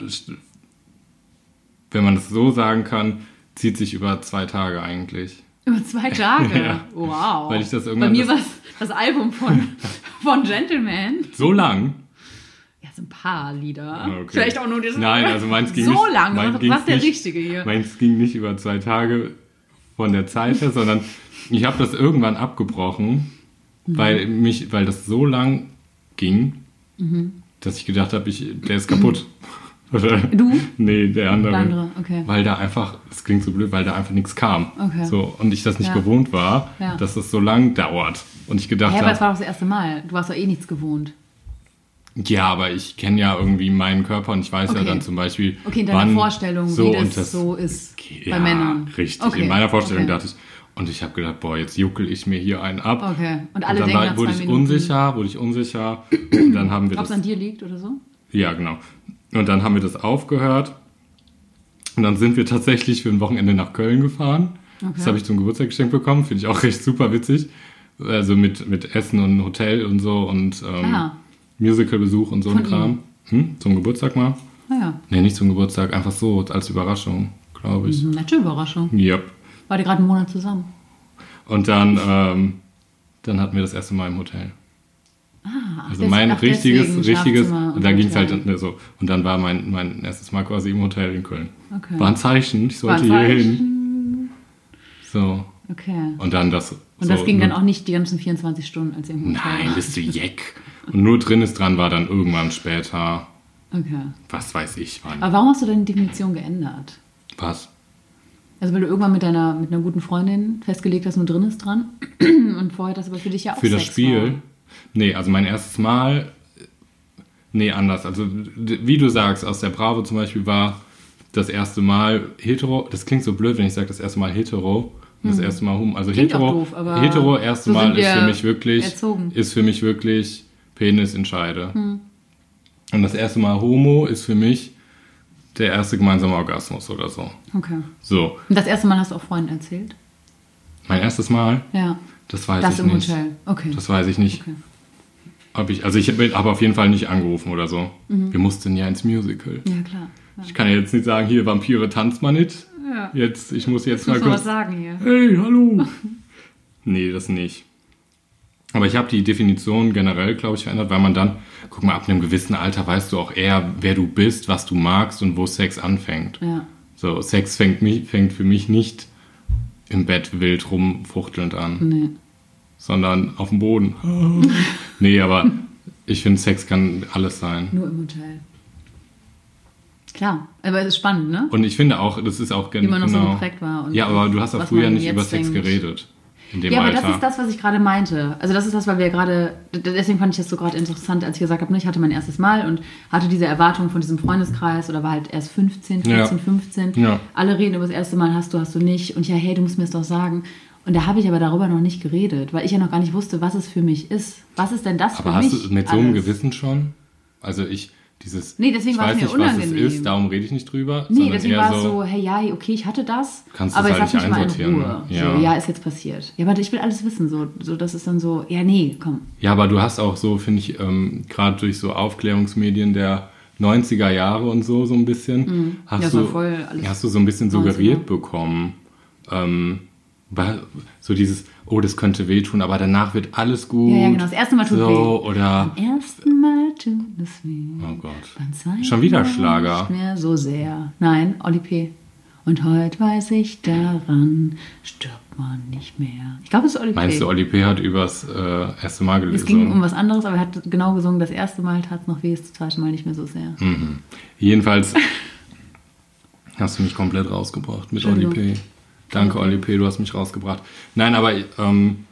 wenn man es so sagen kann, zieht sich über zwei Tage eigentlich. Über zwei Tage. Ja. Wow. Weil ich das Bei irgendwann- mir war das- das Album von, von Gentleman. So lang? Ja, so ein paar Lieder. Ah, Okay. Vielleicht auch nur das. Nein, also meins ging so nicht. lange. meins Was der nicht- Richtige hier? Meins ging nicht über zwei Tage von der Zeit her, sondern ich habe das irgendwann abgebrochen, Mhm. weil mich, weil das so lang ging, Mhm. dass ich gedacht habe, der ist kaputt. Du? Nee, der andere. Der andere, okay. Weil da einfach, das klingt so blöd, weil da einfach nichts kam. Okay. So, und ich das nicht Ja. gewohnt war, Ja. dass das so lang dauert. Und ich gedacht Ja, aber es habe, war doch das erste Mal. Du hast doch eh nichts gewohnt. ja, aber ich kenne ja irgendwie meinen Körper und ich weiß ja Okay. dann zum Beispiel. Okay, in deiner wann Vorstellung, so wie und das, so ist Ja, bei Männern. Richtig. Okay. In meiner Vorstellung dachte ich, und ich habe gedacht, boah, jetzt juckel ich mir hier einen ab. Okay. Und alle dann denken war, wurde ich Minuten, unsicher, wurde ich unsicher. Und dann haben wir ob es das. an dir liegt oder so. Ja, genau. Und dann haben wir das aufgehört. Und dann sind wir tatsächlich für ein Wochenende nach Köln gefahren. Okay. Das habe ich zum Geburtstag geschenkt bekommen. Finde ich auch recht super witzig. Also mit, mit Essen und Hotel und so und ähm, Ah. Musicalbesuch und so ein Kram. Hm? Zum Geburtstag mal? Naja, Nee, nicht zum Geburtstag, einfach so als Überraschung, glaube ich. nette Überraschung. Yep. War die gerade einen Monat zusammen? Und dann, ähm, dann hatten wir das erste Mal im Hotel. Ah, Also des- mein richtiges, deswegen richtiges, und da ging es halt so. Und dann war mein, mein erstes Mal quasi im Hotel in Köln. Okay. War ein Zeichen, ich sollte hier hin. So. Okay. Und dann das. Und so, das ging nur, dann auch nicht die ganzen 24 Stunden, als im Hotel Nein, bist du jeck. Und nur drin ist dran war dann irgendwann später, Okay. was weiß ich wann. Aber warum hast du deine Definition geändert? Was? Also weil du irgendwann mit deiner mit einer guten Freundin festgelegt hast, nur drin ist dran. Und vorher das aber für dich ja auch Für das Sex Spiel? War. Nee, also mein erstes Mal. Nee, anders. Also, wie du sagst, aus der Bravo zum Beispiel war das erste Mal hetero. Das klingt so blöd, wenn ich sage, das erste Mal hetero. Das erste Mal hum. Also. Klingt hetero. doof, aber hetero, erste so Mal ist für mich wirklich. erzogen. Ist für mich wirklich Penis entscheide. Hm. Und das erste Mal homo ist für mich der erste gemeinsame Orgasmus oder so. Okay. So, Und das erste Mal hast du auch Freunden erzählt? mein erstes Mal, Ja. Das weiß Das ich im nicht. Hotel. Okay. Das weiß ich nicht. Okay. Ob ich, also ich habe auf jeden Fall nicht angerufen oder so. Mhm. Wir mussten ja ins Musical. Ja, klar. Ja. Ich kann ja jetzt nicht sagen, hier Vampire tanzt mal nicht. Ja. Jetzt, ich muss jetzt Ich muss mal was kurz. sagen hier. Hey, hallo. nee, das nicht. Aber ich habe die Definition generell, glaube ich, verändert, weil man dann, guck mal, ab einem gewissen Alter weißt du auch eher, wer du bist, was du magst und wo Sex anfängt. Ja. So, Sex fängt, mich, fängt für mich nicht im Bett wild rumfuchtelnd an. Nee. Sondern auf dem Boden. nee, aber ich finde, Sex kann alles sein. Nur im Hotel. Klar, aber es ist spannend, ne? Und ich finde auch, das ist auch gen- Wie man noch so genau. geprägt war ja, aber du hast auch was früher nicht über Sex denkt. geredet. In dem Ja, aber Alter. das ist das, was ich gerade meinte. Also das ist das, weil wir gerade, deswegen fand ich das so gerade interessant, als ich gesagt habe, ne, ich hatte mein erstes Mal und hatte diese Erwartung von diesem Freundeskreis oder war halt erst 15, 14, Ja. 15. Ja. Alle reden über das erste Mal, hast du, hast du nicht. Und ja, hey, du musst mir das doch sagen. Und da habe ich aber darüber noch nicht geredet, weil ich ja noch gar nicht wusste, was es für mich ist. Was ist denn das aber für hast mich? du mit so einem alles? Gewissen schon? Also ich, dieses, Nee, deswegen ich war es weiß mir nicht, was es unangenehm. ist, darum rede ich nicht drüber. Nee, deswegen war es so, hey, ja, okay, ich hatte das, Kannst du aber es jetzt halt lass mich nicht mal in einsortieren, Ruhe. ne? Ja. So, ja, ist jetzt passiert. Ja, aber ich will alles wissen, so, so das ist dann so, ja, nee, komm. Ja, aber du hast auch so, finde ich, ähm, gerade durch so Aufklärungsmedien der 90er Jahre und so, so ein bisschen, hast, Mhm. Ja, es war du, hast du so ein bisschen 90er. suggeriert bekommen, ähm, so dieses, oh, das könnte wehtun, aber danach wird alles gut. Ja, ja, genau, das erste Mal tut so, weh. Oder, Beim ersten Mal tut es weh. oh Gott. Schon wieder Schlager. Nicht mehr so sehr. Nein, Oli P. Und heute weiß ich daran, stirbt man nicht mehr. Ich glaube, es ist Oli Meinst P. du, Oli P. hat übers äh, erste Mal gelesen? Es ging um was anderes, aber er hat genau gesungen, das erste Mal tat es noch weh, das zweite Mal nicht mehr so sehr. Mhm. Jedenfalls hast du mich komplett rausgebracht mit Oli P. Danke, Oli P., du hast mich rausgebracht. Nein, aber ähm,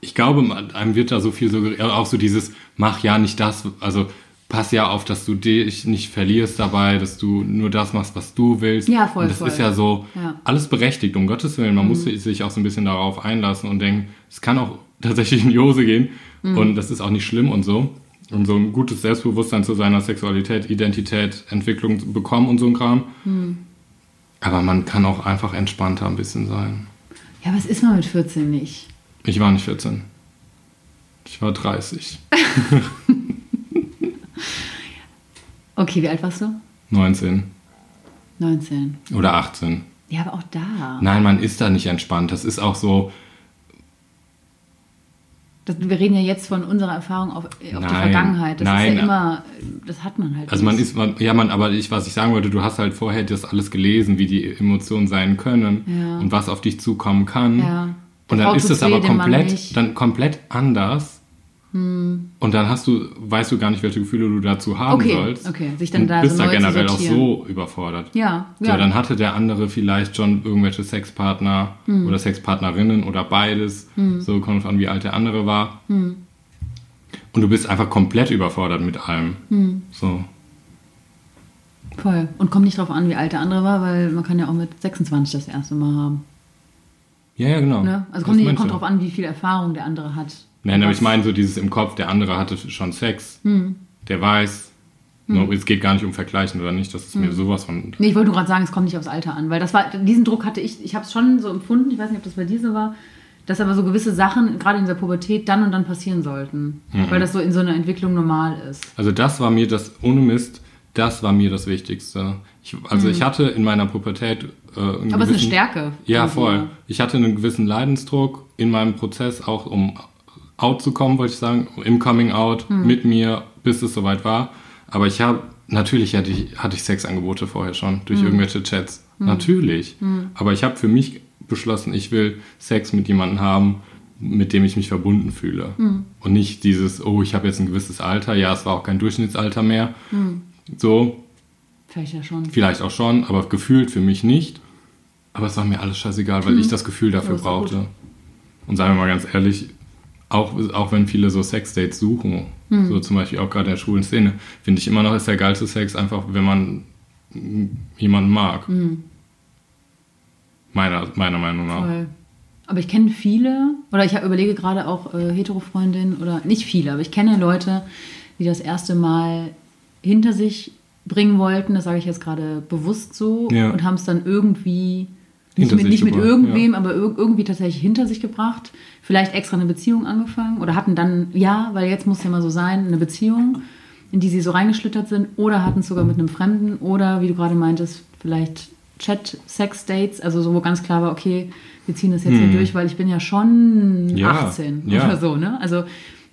ich glaube, einem wird da so viel so, auch so dieses, mach ja nicht das, also pass ja auf, dass du dich nicht verlierst dabei, dass du nur das machst, was du willst. Ja, voll, Und das voll. ist ja so Ja. Mhm. alles berechtigt, um Gottes Willen. Man muss sich auch so ein bisschen darauf einlassen und denken, es kann auch tatsächlich in die Hose gehen Mhm. und das ist auch nicht schlimm und so. Und so ein gutes Selbstbewusstsein zu seiner Sexualität, Identität, Entwicklung zu bekommen und so ein Kram. Mhm. Aber man kann auch einfach entspannter ein bisschen sein. Ja, was ist man mit 14 nicht? Ich war nicht 14. Ich war 30. Okay, wie alt warst du? 19 19. oder 18. Ja, aber auch da. Nein, man ist da nicht entspannt. Das ist auch so, Das, wir reden ja jetzt von unserer Erfahrung auf, auf die Nein, Vergangenheit. Das nein. ist ja immer, das hat man halt also man nicht. ist, man, ja, man, aber ich, was ich sagen wollte, du hast halt vorher das alles gelesen, wie die Emotionen sein können Ja. und was auf dich zukommen kann. Ja. Und dann Frau ist es aber komplett, dann komplett anders. Hm. Und dann hast du, weißt du gar nicht, welche Gefühle du dazu haben Okay, sollst. okay, sich dann und da bist so da generell auch so überfordert. Ja, So, ja. dann hatte der andere vielleicht schon irgendwelche Sexpartner Hm. oder Sexpartnerinnen oder beides. So kommt an, wie alt der andere war. Hm. Und du bist einfach komplett überfordert mit allem. Hm. So. Voll. Und kommt nicht drauf an, wie alt der andere war, weil man kann ja auch mit 26 das erste Mal haben. Ja, ja, genau. Ne? Also kommt, nicht, kommt drauf an, wie viel Erfahrung der andere hat. Nein, aber ich meine so dieses im Kopf, der andere hatte schon Sex. Hm. Der weiß. No, es geht gar nicht um Vergleichen oder nicht. Das ist Hm. mir sowas von. Nee, ich wollte nur gerade sagen, es kommt nicht aufs Alter an, weil das war, diesen Druck hatte ich, ich habe es schon so empfunden, ich weiß nicht, ob das bei dir so war, dass aber so gewisse Sachen, gerade in dieser Pubertät, dann und dann passieren sollten. Mhm. Weil das so in so einer Entwicklung normal ist. Also das war mir das, ohne Mist, das war mir das Wichtigste. Ich, also ich hatte in meiner Pubertät äh, Hm. Aber es ist eine gewissen- Stärke. Ja, voll. Ich hatte einen gewissen Leidensdruck in meinem Prozess, auch um out zu kommen, wollte ich sagen, im Coming out Hm. mit mir, bis es soweit war. Aber ich habe, natürlich hatte ich, hatte ich Sexangebote vorher schon, Hm. durch irgendwelche Chats. Natürlich. Aber ich habe für mich beschlossen, ich will Sex mit jemandem haben, mit dem ich mich verbunden fühle. Hm. Und nicht dieses, oh, ich habe jetzt ein gewisses Alter. Ja, es war auch kein Durchschnittsalter mehr. Hm. So, Vielleicht ja schon. Vielleicht auch schon, aber gefühlt für mich nicht. Aber es war mir alles scheißegal, weil ich das Gefühl dafür doch brauchte. Und sagen wir mal ganz ehrlich, auch, auch wenn viele so Sexdates suchen, so zum Beispiel auch gerade in der schwulen Szene, finde ich immer noch ist der geilste Sex einfach, wenn man jemanden mag. Meiner, meiner Meinung nach. Voll. Aber ich kenne viele, oder ich überlege gerade auch äh, Hetero-Freundinnen, oder nicht viele, aber ich kenne Leute, die das erste Mal hinter sich bringen wollten, das sage ich jetzt gerade bewusst so, Ja. und haben es dann irgendwie, nicht Hinter mit, sich nicht mit irgendwem, aber ir irgendwie tatsächlich hinter sich gebracht, vielleicht extra eine Beziehung angefangen, oder hatten dann, ja, weil jetzt muss ja mal so sein, eine Beziehung, in die sie so reingeschlittert sind, oder hatten es sogar mit einem Fremden, oder wie du gerade meintest, vielleicht Chat-Sex-Dates, also so, wo ganz klar war, okay, wir ziehen das jetzt hier durch, weil ich bin ja schon Hm. Ja, 18 ja. oder so, ne? Also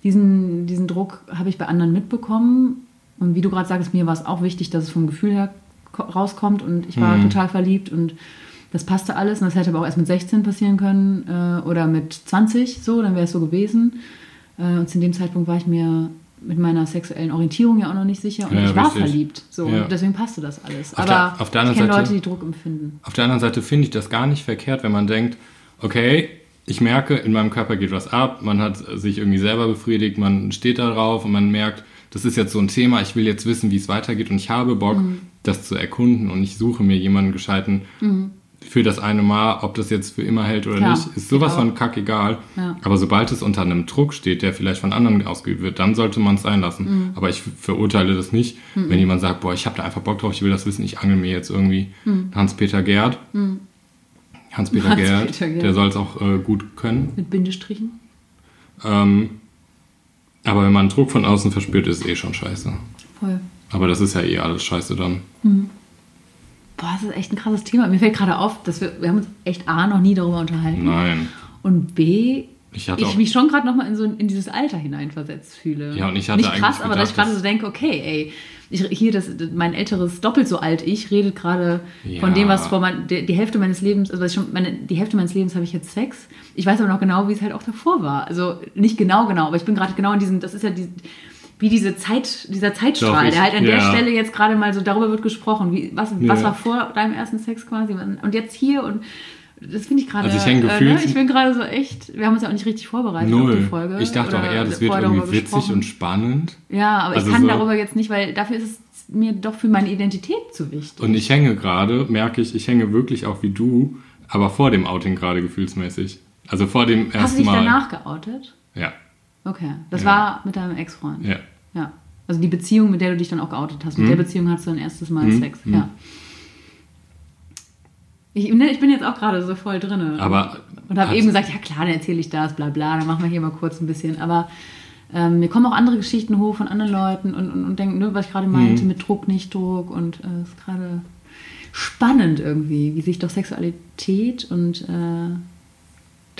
diesen, diesen Druck habe ich bei anderen mitbekommen. Und wie du gerade sagst, mir war es auch wichtig, dass es vom Gefühl her ko- rauskommt und ich Hm. war total verliebt und das passte alles. Und das hätte aber auch erst mit 16 passieren können äh, oder mit 20 so, dann wäre es so gewesen. Äh, und zu dem Zeitpunkt war ich mir mit meiner sexuellen Orientierung ja auch noch nicht sicher und Ja, ich war richtig. verliebt. So, Ja. und deswegen passte das alles. Auf aber der- auf der anderen ich kenne Seite- Leute, die Druck empfinden. Auf der anderen Seite finde ich das gar nicht verkehrt, wenn man denkt, okay, ich merke, in meinem Körper geht was ab, man hat sich irgendwie selber befriedigt, man steht da drauf und man merkt, das ist jetzt so ein Thema, ich will jetzt wissen, wie es weitergeht und ich habe Bock, Mhm. das zu erkunden und ich suche mir jemanden gescheiten für das eine Mal, ob das jetzt für immer hält oder Klar, nicht, ist sowas geht auch. von kackegal. Ja. Aber sobald es unter einem Druck steht, der vielleicht von anderen ausgeübt wird, dann sollte man es sein lassen. Mhm. Aber ich verurteile das nicht, wenn jemand sagt, boah, ich habe da einfach Bock drauf, ich will das wissen, ich angel mir jetzt irgendwie Hans-Peter Gerd. Hans-Peter Gerd, Mhm. Hans-Peter Gerd. der soll es auch äh, gut können. Mit Bindestrichen. Ähm, aber wenn man Druck von außen verspürt, ist es eh schon scheiße. Voll. Aber das ist ja eh alles scheiße dann. Boah, das ist echt ein krasses Thema. Mir fällt gerade auf, dass wir, wir haben uns echt A noch nie darüber unterhalten. Nein. Und B, Ich ich auch- mich schon gerade nochmal in so in dieses Alter hineinversetzt fühle. Ja, und ich hatte Nicht krass, eigentlich aber dass ich gedacht, gerade so denke, okay, ey, ich, hier das, mein älteres, doppelt so alt ich, redet gerade von Ja. dem, was vor mein, die, die Hälfte meines Lebens, also schon, meine, die Hälfte meines Lebens habe ich jetzt Sex. Ich weiß aber noch genau, wie es halt auch davor war. Also nicht genau, genau, aber ich bin gerade genau in diesem, das ist ja die, wie diese Zeit, dieser Zeitstrahl, der halt an der ja. Stelle jetzt gerade mal so darüber wird gesprochen, wie, was, was Ja. war vor deinem ersten Sex quasi und jetzt hier und das finde ich gerade. Also ich häng äh, gefühlt- ne? Ich bin gerade so echt. Wir haben uns ja auch nicht richtig vorbereitet auf die Null. Folge. Ich dachte auch eher, das wird irgendwie witzig gesprochen. und spannend. Ja, aber Also ich kann so- darüber jetzt nicht, weil dafür ist es mir doch für meine Identität zu wichtig. Und ich hänge gerade, merke ich, ich hänge wirklich auch wie du, aber vor dem Outing gerade gefühlsmäßig. Also vor dem Hast du ersten dich Mal. danach geoutet? Ja, Okay. Das Ja. war mit deinem Ex-Freund. ja. Ja. Also die Beziehung, mit der du dich dann auch geoutet hast. Mit Mhm. der Beziehung hattest du dein erstes Mal Mhm. Sex. Mhm. Ja. Ich, ne, ich bin jetzt auch gerade so voll drin. Aber Und habe eben gesagt, ja klar, dann erzähle ich das, bla bla, dann machen wir hier mal kurz ein bisschen. Aber ähm, mir kommen auch andere Geschichten hoch von anderen Leuten und, und, und denken, ne, was ich gerade meinte, Mhm. mit Druck, nicht Druck. Und es ist gerade spannend irgendwie, wie sich doch Sexualität und äh,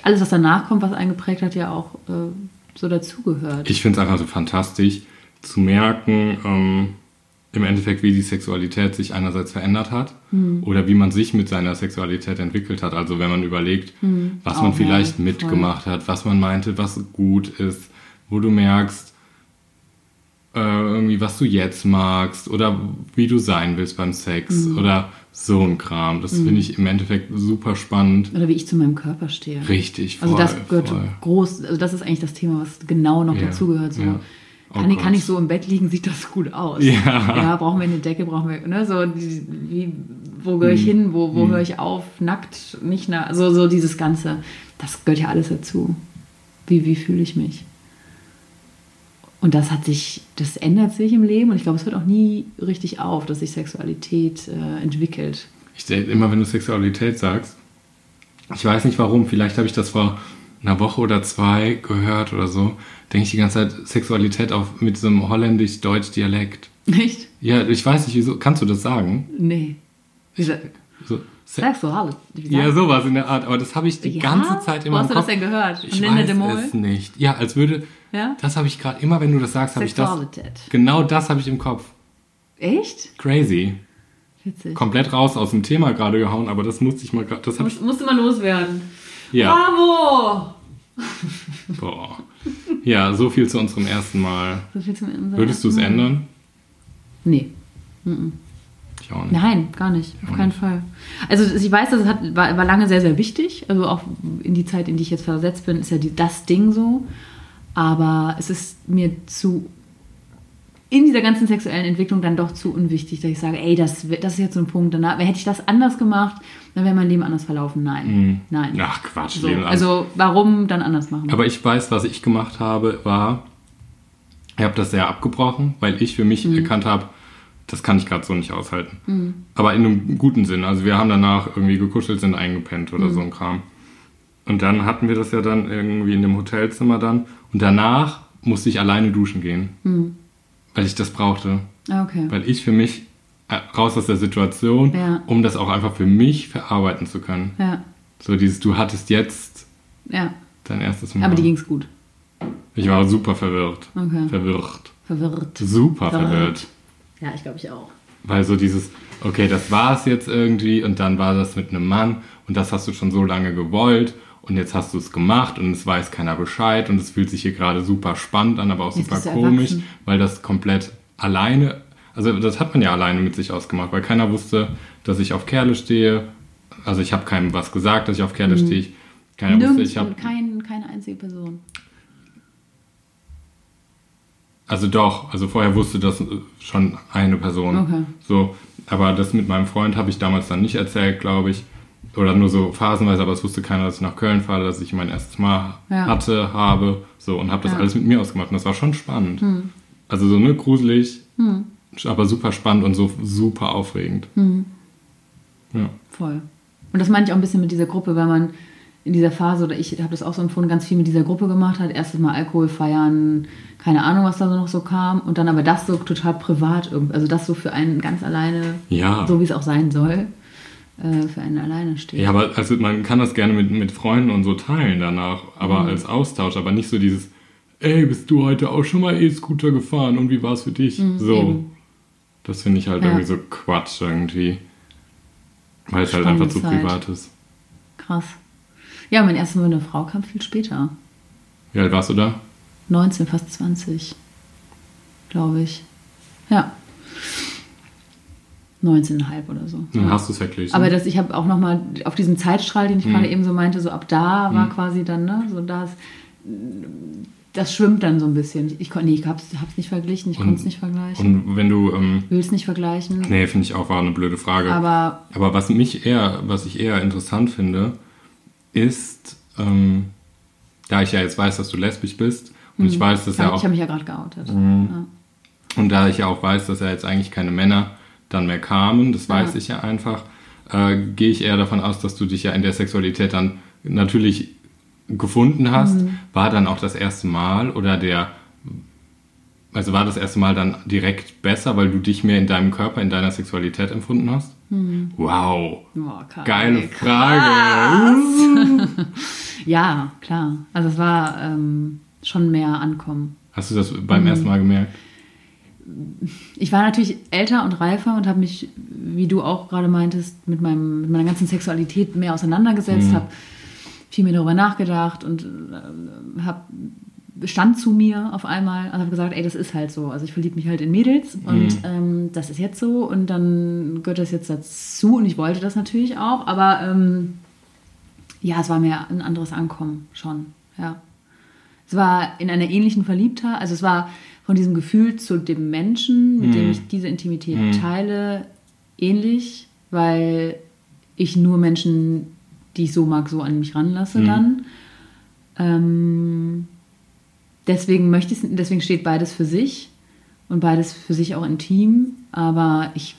alles, was danach kommt, was eingeprägt hat, ja auch äh, so dazugehört. Ich finde es einfach so fantastisch zu merken, ähm, im Endeffekt, wie die Sexualität sich einerseits verändert hat Hm. oder wie man sich mit seiner Sexualität entwickelt hat. Also wenn man überlegt, was man Hm. Auch, vielleicht ja, voll. mitgemacht hat, was man meinte, was gut ist, wo du merkst, äh, irgendwie, was du jetzt magst oder wie du sein willst beim Sex Hm. oder so ein Kram. Das finde ich im Endeffekt super spannend. Oder wie ich zu meinem Körper stehe. Richtig, voll, Also das gehört voll. groß, also das ist eigentlich das Thema, was genau noch Ja, dazugehört. So. ja. Oh kann, ich, kann ich so im Bett liegen, sieht das gut aus. Ja. ja brauchen wir eine Decke, brauchen wir, ne, so, die, wie, wo gehöre ich Hm. hin, wo, wo höre ich auf, nackt, nicht nackt, so, so dieses Ganze, das gehört ja alles dazu. Wie, wie fühle ich mich? Und das hat sich, das ändert sich im Leben und ich glaube, es hört auch nie richtig auf, dass sich Sexualität äh, entwickelt. Ich denke immer, wenn du Sexualität sagst, ich weiß nicht warum, vielleicht habe ich das vor einer Woche oder zwei gehört oder so, denke ich die ganze Zeit Sexualität auf mit so einem holländisch-deutsch Dialekt. Nicht? Ja, ich weiß nicht, wieso. Kannst du das sagen? Nee. Sa- So, Se- Sagst du, hallo. Wie ja, sowas in der Art, aber das habe ich die Ja? ganze Zeit immer Wo hast du das denn gehört? Von Ich Linda weiß de Mol? es nicht. Ja, als würde, Ja? das habe ich gerade, immer wenn du das sagst, habe ich das, genau das habe ich im Kopf. Echt? Crazy. Witzig. Komplett raus aus dem Thema gerade gehauen, aber das musste ich mal gerade, das habe ich, Muss, musste mal loswerden. ja. Bravo! Boah. Ja, so viel zu unserem ersten Mal. So viel zum unserem Würdest du es ändern? Nee. Ich auch nicht. Nein, gar nicht. Auf keinen Fall. Also ich weiß, dass es hat, war, war lange sehr, sehr wichtig. Also auch in die Zeit, in die ich jetzt versetzt bin, ist ja die, das Ding so. Aber es ist mir zu in dieser ganzen sexuellen Entwicklung dann doch zu unwichtig, dass ich sage, ey, das, das ist jetzt so ein Punkt. Danach, hätte ich das anders gemacht, dann wäre mein Leben anders verlaufen. Nein. Nein. Mhm. Ach Quatsch, So, also warum dann anders machen? Aber ich weiß, was ich gemacht habe, war, ich habe das sehr abgebrochen, weil ich für mich Mhm. erkannt habe, das kann ich gerade so nicht aushalten. Aber in einem guten Sinn. Also wir haben danach irgendwie gekuschelt, sind eingepennt Mhm. oder so ein Kram. Und dann hatten wir das ja dann irgendwie in dem Hotelzimmer dann. Und danach musste ich alleine duschen gehen. Mhm. Weil ich das brauchte. Ah, okay. Weil ich für mich äh, raus aus der Situation, Ja. um das auch einfach für mich verarbeiten zu können. Ja, So dieses, du hattest jetzt ja. dein erstes Mal. Aber die ging's gut. Ich war super verwirrt. Okay. Verwirrt. Verwirrt. Super Verwirrt. verwirrt. Ja, ich glaube ich auch. Weil so dieses, okay, das war es jetzt irgendwie und dann war das mit einem Mann und das hast du schon so lange gewollt und jetzt hast du es gemacht und es weiß keiner Bescheid und es fühlt sich hier gerade super spannend an, aber auch Jetzt super komisch, weil das komplett alleine, also das hat man ja alleine mit sich ausgemacht, weil keiner wusste, dass ich auf Kerle stehe. Also ich habe keinem was gesagt, dass ich auf Kerle stehe. Keiner wusste, Nirgends ich habe kein, keine einzige Person. Also doch, also vorher wusste das schon eine Person. Okay. So, aber das mit meinem Freund habe ich damals dann nicht erzählt, glaube ich. Oder nur so phasenweise, aber es wusste keiner, dass ich nach Köln fahre, dass ich mein erstes Mal Ja. hatte, habe. So, und habe das Ja. Hm. alles mit mir ausgemacht. Und das war schon spannend. Also so ne, gruselig, aber super spannend und so super aufregend. Hm. Ja. Voll. Und das meine ich auch ein bisschen mit dieser Gruppe, weil man in dieser Phase, oder ich habe das auch so empfunden, ganz viel mit dieser Gruppe gemacht hat. Erstes Mal Alkohol feiern, keine Ahnung, was da so noch so kam. Und dann aber das so total privat, irgendwie, also das so für einen ganz alleine, Ja. so wie es auch sein soll. Äh, für einen alleine steht. Ja, aber also man kann das gerne mit, mit Freunden und so teilen danach, aber Mhm. als Austausch, aber nicht so dieses, ey, bist du heute auch schon mal E-Scooter gefahren und wie war es für dich? so. Mhm, eben. Das finde ich halt Ja. irgendwie so Quatsch irgendwie. Weil es halt einfach zu Zeit. privat ist. Krass. Ja, mein erstes Mal mit einer Frau kam viel später. Wie alt warst du da? 19, fast 20, glaube ich. Ja. 19,5 oder so. Dann ja. hast du es verglichen. Aber das, ich habe auch nochmal auf diesen Zeitstrahl, den ich Mhm. gerade eben so meinte, so ab da war quasi dann, ne, so das, das schwimmt dann so ein bisschen. Ich, nee, ich hab's, hab's nicht verglichen, ich konnte es nicht vergleichen. und wenn du, ähm, Will es nicht vergleichen. nee, finde ich auch, war eine blöde Frage. Aber Aber was mich eher, was ich eher interessant finde, ist, ähm, da ich ja jetzt weiß, dass du lesbisch bist und ich weiß, dass ich ja habe auch hab mich ja gerade geoutet. Mhm. Ja. und da ich ja auch weiß, dass ja jetzt eigentlich keine Männer dann mehr kamen, das weiß Ja. ich ja einfach, äh, gehe ich eher davon aus, dass du dich ja in der Sexualität dann natürlich gefunden hast. Mhm. War dann auch das erste Mal oder der, also war das erste Mal dann direkt besser, weil du dich mehr in deinem Körper, in deiner Sexualität empfunden hast? Mhm. Wow. Kai, Geile. Frage. Ja, klar. Also es war ähm, schon mehr Ankommen. Hast du das beim Mhm. ersten Mal gemerkt? Ich war natürlich älter und reifer und habe mich, wie du auch gerade meintest, mit, meinem, mit meiner ganzen Sexualität mehr auseinandergesetzt, Mhm. habe viel mehr darüber nachgedacht und äh, hab, stand zu mir auf einmal und habe gesagt, ey, das ist halt so. Also ich verliebe mich halt in Mädels und ähm, das ist jetzt so und dann gehört das jetzt dazu und ich wollte das natürlich auch, aber ähm, ja, es war mir ein anderes Ankommen schon, ja. Es war in einer ähnlichen Verliebtheit, also es war von diesem Gefühl zu dem Menschen, mit dem ich diese Intimität teile, ähnlich, weil ich nur Menschen, die ich so mag, so an mich ranlasse dann. Ähm, deswegen möchte ich deswegen steht beides für sich und beides für sich auch intim, aber ich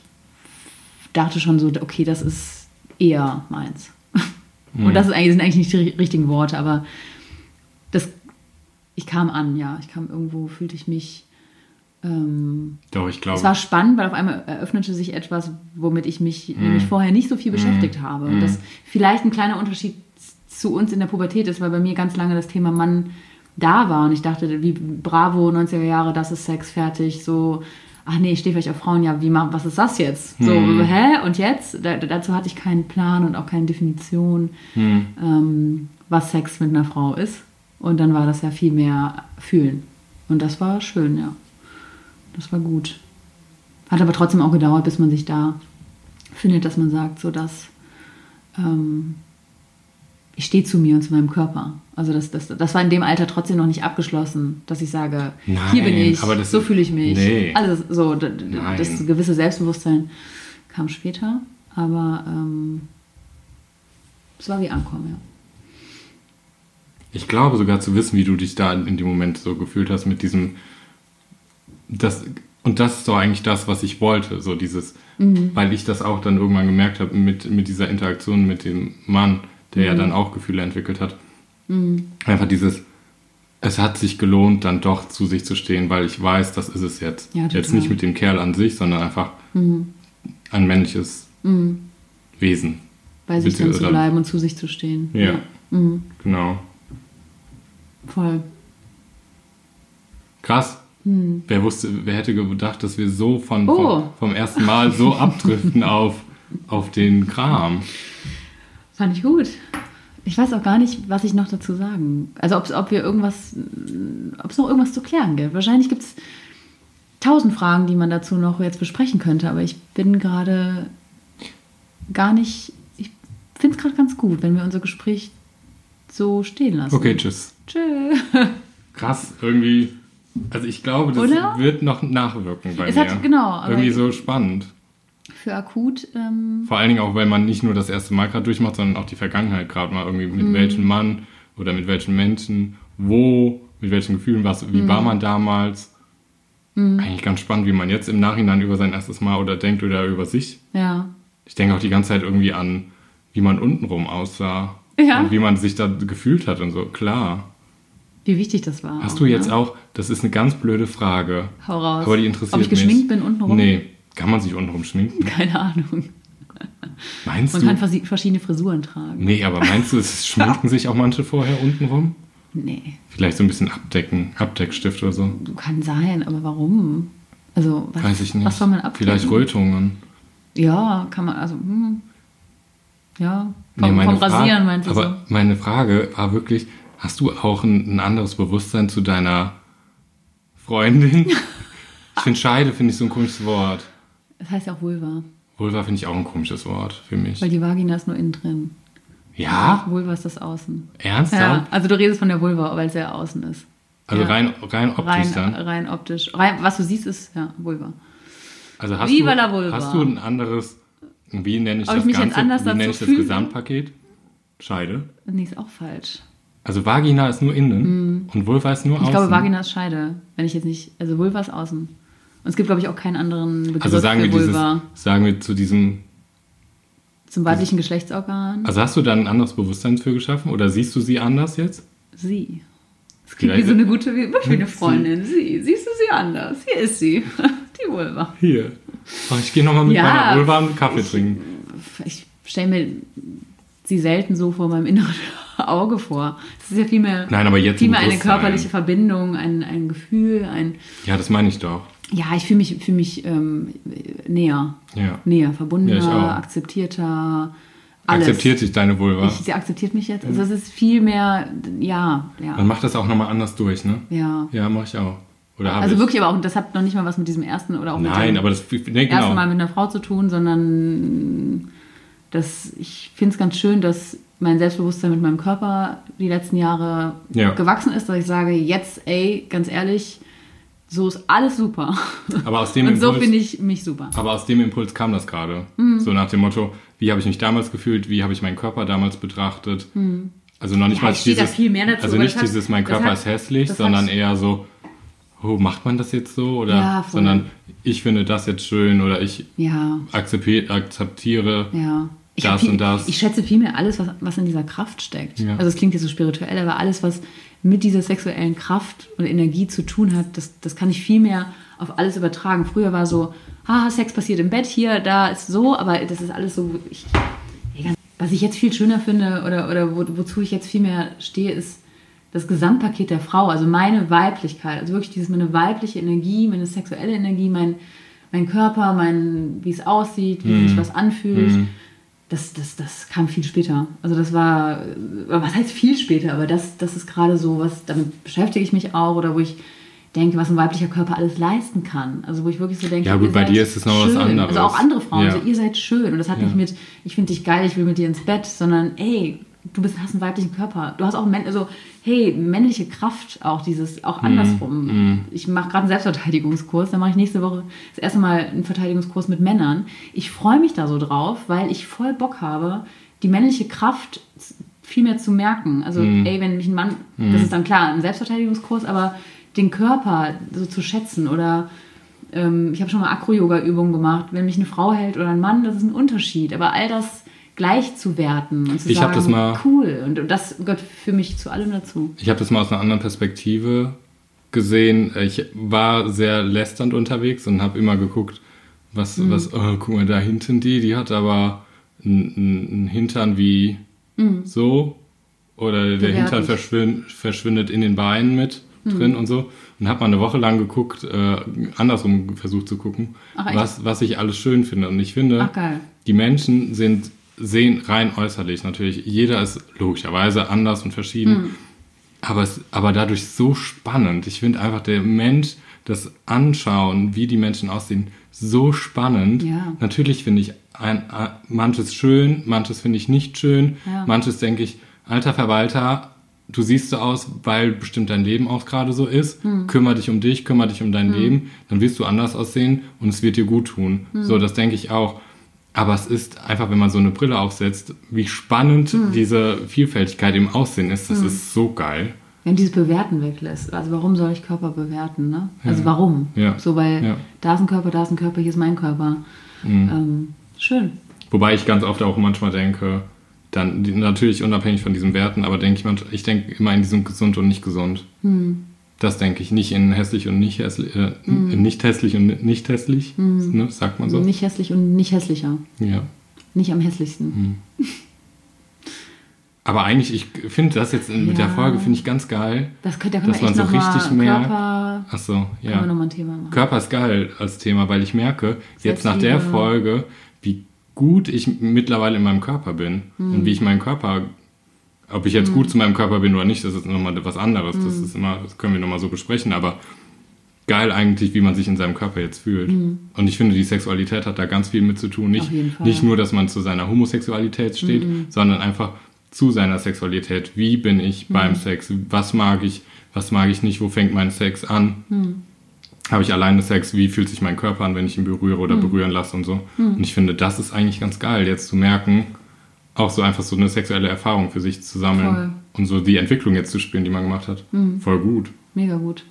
dachte schon so, okay, das ist eher meins. Und das ist eigentlich, sind eigentlich nicht die richtigen Worte, aber das, ich kam an, ja. Ich kam irgendwo, fühlte ich mich. Ähm, Doch, ich glaube. es war spannend, weil auf einmal eröffnete sich etwas, womit ich mich nämlich vorher nicht so viel beschäftigt habe. Und das vielleicht ein kleiner Unterschied zu uns in der Pubertät ist, weil bei mir ganz lange das Thema Mann da war und ich dachte, wie bravo, 90er Jahre, das ist Sex, fertig, so, ach nee, ich stehe vielleicht auf Frauen, ja, wie ma- was ist das jetzt? So, hä? Und jetzt? Da, dazu hatte ich keinen Plan und auch keine Definition, ähm, was Sex mit einer Frau ist. Und dann war das ja viel mehr fühlen. Und das war schön, ja. Das war gut. Hat aber trotzdem auch gedauert, bis man sich da findet, dass man sagt, so dass ähm, ich stehe zu mir und zu meinem Körper. Also das, das, das war in dem Alter trotzdem noch nicht abgeschlossen, dass ich sage, hier bin Nein, ich, aber das- so fühle ich mich. nee. Alles so, d- d- Nein. das gewisse Selbstbewusstsein kam später, aber ähm, es war wie Ankommen, ja. Ich glaube sogar zu wissen, wie du dich da in dem Moment so gefühlt hast mit diesem. Das, und das ist doch eigentlich das, was ich wollte, so dieses, weil ich das auch dann irgendwann gemerkt habe mit, mit dieser Interaktion mit dem Mann, der ja dann auch Gefühle entwickelt hat. Einfach dieses, es hat sich gelohnt, dann doch zu sich zu stehen, weil ich weiß, das ist es jetzt. Ja, jetzt nicht mit dem Kerl an sich, sondern einfach ein männliches Wesen. Bei sich dann zu bleiben und zu sich zu stehen. Ja, Mhm. genau. Voll. Krass. Hm. Wer wusste, wer hätte gedacht, dass wir so von, Oh. vom, vom ersten Mal so abdriften auf, auf den Kram. Fand ich gut. Ich weiß auch gar nicht, was ich noch dazu sagen. Also ob, ob wir irgendwas, ob es noch irgendwas zu klären gibt. Wahrscheinlich gibt es tausend Fragen, die man dazu noch jetzt besprechen könnte, aber ich bin gerade gar nicht. Ich finde es gerade ganz gut, wenn wir unser Gespräch so stehen lassen. Okay, tschüss. Tschö. Krass, irgendwie. Also ich glaube, das Oder? wird noch nachwirken bei Es mir. hat- genau, Irgendwie so spannend. Für akut. Ähm, Vor allen Dingen auch, weil man nicht nur das erste Mal gerade durchmacht, sondern auch die Vergangenheit gerade mal irgendwie mit Mhm. welchem Mann oder mit welchen Menschen, wo, mit welchen Gefühlen, was, wie Mhm. war man damals. Eigentlich ganz spannend, wie man jetzt im Nachhinein über sein erstes Mal oder denkt oder über sich. ja. Ich denke auch die ganze Zeit irgendwie an, wie man untenrum aussah. Ja. Und wie man sich da gefühlt hat und so. Klar. Wie wichtig das war. Hast auch, du jetzt ne? auch, das ist eine ganz blöde Frage. Hau raus. Aber die interessiert Ob ich mich. geschminkt bin untenrum? Nee, kann man sich untenrum schminken? Keine Ahnung. Meinst Man du? kann versi- verschiedene Frisuren tragen. Nee, aber meinst du, es schminken sich auch manche vorher unten rum? Nee, Vielleicht so ein bisschen abdecken, Abdeckstift oder so. kann sein, aber warum? Also, was, Weiß ich nicht. was soll man abdecken? Vielleicht Rötungen. Ja, kann man, also, hm. Ja, vom, Nee, vom Rasieren meinst du Aber meine Frage war wirklich, hast du auch ein, ein anderes Bewusstsein zu deiner Freundin? ich finde Scheide, finde ich so ein komisches Wort. Das heißt ja auch Vulva, Vulva finde ich auch ein komisches Wort für mich. weil die Vagina ist nur innen drin. Ja? Vulva ist das Außen. Ernsthaft? Ja, also du redest von der Vulva, weil es ja außen ist. Also ja. rein, rein optisch Rein, dann? rein optisch. Rein, was du siehst, ist ja Vulva. Also hast Viva du, Vulva. Hast du ein anderes, wie nenne ich Ob das ich mich jetzt Ganze, anders wie nenne ich das fühle? Gesamtpaket? Scheide. Nee, ist auch falsch. Also Vagina ist nur innen und Vulva ist nur Mhm. Ich außen. glaube, Vagina ist Scheide. Wenn ich jetzt nicht. Also Vulva ist außen. Und es gibt, glaube ich, auch keinen anderen Begriff also sagen wir, für dieses, Vulva. sagen wir zu diesem, Zum weiblichen Geschlechtsorgan. also hast du da ein anderes Bewusstsein für geschaffen oder siehst du sie anders jetzt? Sie. Es klingt wie so eine gute, wie wie eine Freundin. Sie. Siehst du sie anders? Hier ist sie. Die Vulva. Hier. Oh, ich gehe nochmal mit Ja, meiner Vulva einen Kaffee trinken. Ich stelle mir sie selten so vor meinem inneren Auge vor. Es ist ja vielmehr, Nein, aber jetzt vielmehr eine körperliche Verbindung, ein, ein Gefühl, ein. Ja, das meine ich doch. Ja, ich fühle mich, fühl mich ähm, näher. Ja. Näher, verbundener, Ja, akzeptierter. Alles. Akzeptiert dich deine Vulva. Ich, sie akzeptiert mich jetzt. Also es ist viel mehr, ja, Man ja, macht das auch nochmal anders durch, ne? ja. Ja, mache ich auch. Oder Also ich? wirklich, aber auch, das hat noch nicht mal was mit diesem ersten oder auch mit Nein, dem aber das, nee, ersten genau. Mal mit einer Frau zu tun, sondern dass ich finde es ganz schön, dass mein Selbstbewusstsein mit meinem Körper die letzten Jahre Ja. gewachsen ist, dass ich sage, jetzt, ey, ganz ehrlich, so ist alles super. Aber aus dem Und so Impuls- finde ich mich super. Aber aus dem Impuls kam das gerade. Mhm. So nach dem Motto, wie habe ich mich damals gefühlt, wie habe ich meinen Körper damals betrachtet. Also noch nicht Mhm. Ja, mal dieses, viel mehr dazu, also nicht hat- dieses, mein Körper hat- ist hässlich, sondern hat- eher so, oh, macht man das jetzt so? Oder, Ja, sondern ich finde das jetzt schön oder ich Ja, akzeptiere, akzeptiere ja. Ich Das viel, und das. Ich schätze vielmehr alles, was, was in dieser Kraft steckt. Ja. Also es klingt jetzt so spirituell, aber alles, was mit dieser sexuellen Kraft und Energie zu tun hat, das, das kann ich viel mehr auf alles übertragen. Früher war so, haha, Sex passiert im Bett, hier, da ist so, aber das ist alles so, ich, was ich jetzt viel schöner finde oder, oder wo, wozu ich jetzt viel mehr stehe, ist das Gesamtpaket der Frau, also meine Weiblichkeit, also wirklich dieses, meine weibliche Energie, meine sexuelle Energie, mein, mein Körper, mein, wie es aussieht, wie sich was anfühlt. Das, das, das kam viel später. Also das war, äh, was heißt viel später, aber das, das ist gerade so, was, damit beschäftige ich mich auch oder wo ich denke, was ein weiblicher Körper alles leisten kann. Also wo ich wirklich so denke, Ja, gut, bei dir ist es noch was anderes. Also auch andere Frauen, Ja. so, ihr seid schön. Und das hat Ja. nicht mit, ich finde dich geil, ich will mit dir ins Bett, sondern ey, du bist, hast einen weiblichen Körper. Du hast auch, männ- also hey, männliche Kraft auch, dieses, auch Mhm. andersrum. Ich mache gerade einen Selbstverteidigungskurs, dann mache ich nächste Woche das erste Mal einen Verteidigungskurs mit Männern. Ich freue mich da so drauf, weil ich voll Bock habe, die männliche Kraft viel mehr zu merken. Also, Mhm. ey, wenn mich ein Mann, das ist dann klar, ein Selbstverteidigungskurs, aber den Körper so zu schätzen oder ähm, ich habe schon mal Akro-Yoga-Übungen gemacht. Wenn mich eine Frau hält oder ein Mann, das ist ein Unterschied. Aber all das gleich zu werten und zu Ich sagen, das mal- cool. Und, und das gehört für mich zu allem dazu. Ich habe das mal aus einer anderen Perspektive gesehen. Ich war sehr lästernd unterwegs und habe immer geguckt, was, Mhm. was, oh, guck mal, da hinten die, die hat aber einen Hintern wie so. Oder der Bewertend. Hintern verschwin verschwindet in den Beinen mit Mhm. drin und so. Und habe mal eine Woche lang geguckt, äh, andersrum versucht zu gucken, Ach, was, was ich alles schön finde. Und ich finde, Ach, die Menschen sind, sehen rein äußerlich natürlich. Jeder ist logischerweise anders und verschieden. Hm. Aber, es, aber dadurch so spannend. Ich finde einfach der Mensch, das Anschauen, wie die Menschen aussehen, so spannend. Ja. Natürlich finde ich ein, ein, manches schön, manches finde ich nicht schön. Ja. Manches denke ich, alter Verwalter, du siehst so aus, weil bestimmt dein Leben auch gerade so ist. Hm. Kümmer dich um dich, kümmer dich um dein Leben, dann wirst du anders aussehen und es wird dir gut tun. Hm. So, das denke ich auch. Aber es ist einfach, wenn man so eine Brille aufsetzt, wie spannend Hm. diese Vielfältigkeit im Aussehen ist. Das ist so geil. Wenn dieses Bewerten weglässt. Also warum soll ich Körper bewerten? Ne? Also warum? Ja. So, weil Ja. Mhm. da ist ein Körper, da ist ein Körper, hier ist mein Körper. Ähm, schön. Wobei ich ganz oft auch manchmal denke, dann natürlich unabhängig von diesen Werten, aber denke ich, manch- ich denke immer in diesem gesund und nicht gesund. Hm. Das denke ich, nicht in hässlich und nicht hässlich, äh, in nicht hässlich und nicht hässlich, ne, sagt man so. Nicht hässlich und nicht hässlicher. Ja. Nicht am hässlichsten. Aber eigentlich, ich finde das jetzt mit der Ja. Folge, finde ich ganz geil. Das könnte, da Dass man so richtig merkt- Körper, Ach so, können wir ja. Körper ist geil als Thema, weil ich merke, jetzt nach der. Folge, wie gut ich mittlerweile in meinem Körper bin Hm. und wie ich meinen Körper, ob ich jetzt gut zu meinem Körper bin oder nicht, das ist nochmal was anderes. Das Hm. ist immer, das können wir nochmal so besprechen, aber geil eigentlich, wie man sich in seinem Körper jetzt fühlt. Und ich finde, die Sexualität hat da ganz viel mit zu tun. Nicht, nicht nur, dass man zu seiner Homosexualität steht, sondern einfach zu seiner Sexualität. Wie bin ich beim Sex? Was mag ich? Was mag ich nicht? Wo fängt mein Sex an? Habe ich alleine Sex? Wie fühlt sich mein Körper an, wenn ich ihn berühre oder berühren lasse und so? Und ich finde, das ist eigentlich ganz geil, jetzt zu merken, auch so einfach so eine sexuelle Erfahrung für sich zu sammeln Voll. und so die Entwicklung jetzt zu spüren, die man gemacht hat. Voll gut. Mega gut.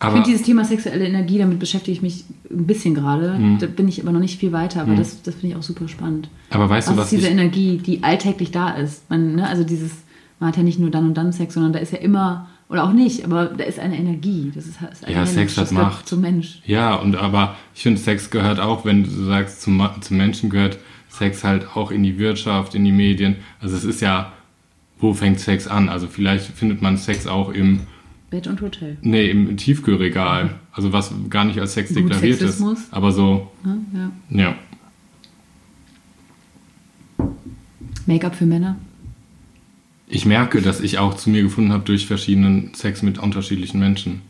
Ich Aber finde dieses Thema sexuelle Energie, damit beschäftige ich mich ein bisschen gerade. Mhm. Da bin ich aber noch nicht viel weiter, aber das, das finde ich auch super spannend. Aber weißt du, was was ist diese ich- Energie, die alltäglich da ist? Man, ne, also dieses, man hat ja nicht nur dann und dann Sex, sondern da ist ja immer, oder auch nicht, aber da ist eine Energie. Das ist, ist ein Ja, Sex hat Macht. Zum Mensch. Ja, und aber ich finde, Sex gehört auch, wenn du sagst, zum, zum Menschen gehört Sex halt auch in die Wirtschaft, in die Medien. Also es ist ja, wo fängt Sex an? Also vielleicht findet man Sex auch im, Bett und Hotel. nee, im Tiefkühlregal. Also was gar nicht als Sex Gut, deklariert ist. Sexismus. Aber so? Ja. ja. Make-up für Männer. Ich merke, dass ich auch zu mir gefunden habe durch verschiedenen Sex mit unterschiedlichen Menschen.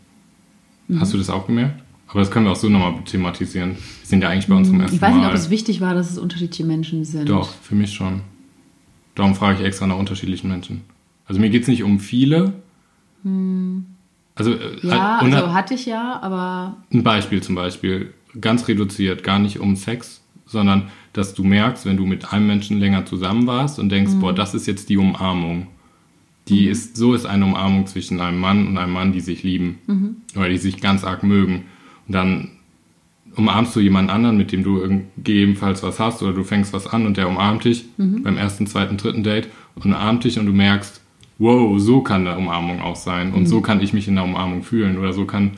Mhm. Hast du das auch gemerkt? Aber das können wir auch so nochmal thematisieren. Wir sind ja eigentlich bei unserem ersten Mhm. Ich weiß nicht, Mal. ob es wichtig war, dass es unterschiedliche Menschen sind. Doch, für mich schon. Darum frage ich extra nach unterschiedlichen Menschen. Also mir geht es nicht um viele. Also, äh, Hm. Ja, und also hatte ich ja, aber ein Beispiel zum Beispiel, ganz reduziert, gar nicht um Sex, sondern dass du merkst, wenn du mit einem Menschen länger zusammen warst und denkst, boah, das ist jetzt die Umarmung. Die ist, so ist eine Umarmung zwischen einem Mann und einem Mann, die sich lieben. Oder die sich ganz arg mögen. Dann umarmst du jemand anderen, mit dem du gegebenenfalls was hast, oder du fängst was an und der umarmt dich beim ersten, zweiten, dritten Date und umarmt dich und du merkst, wow, so kann eine Umarmung auch sein und so kann ich mich in der Umarmung fühlen oder so kann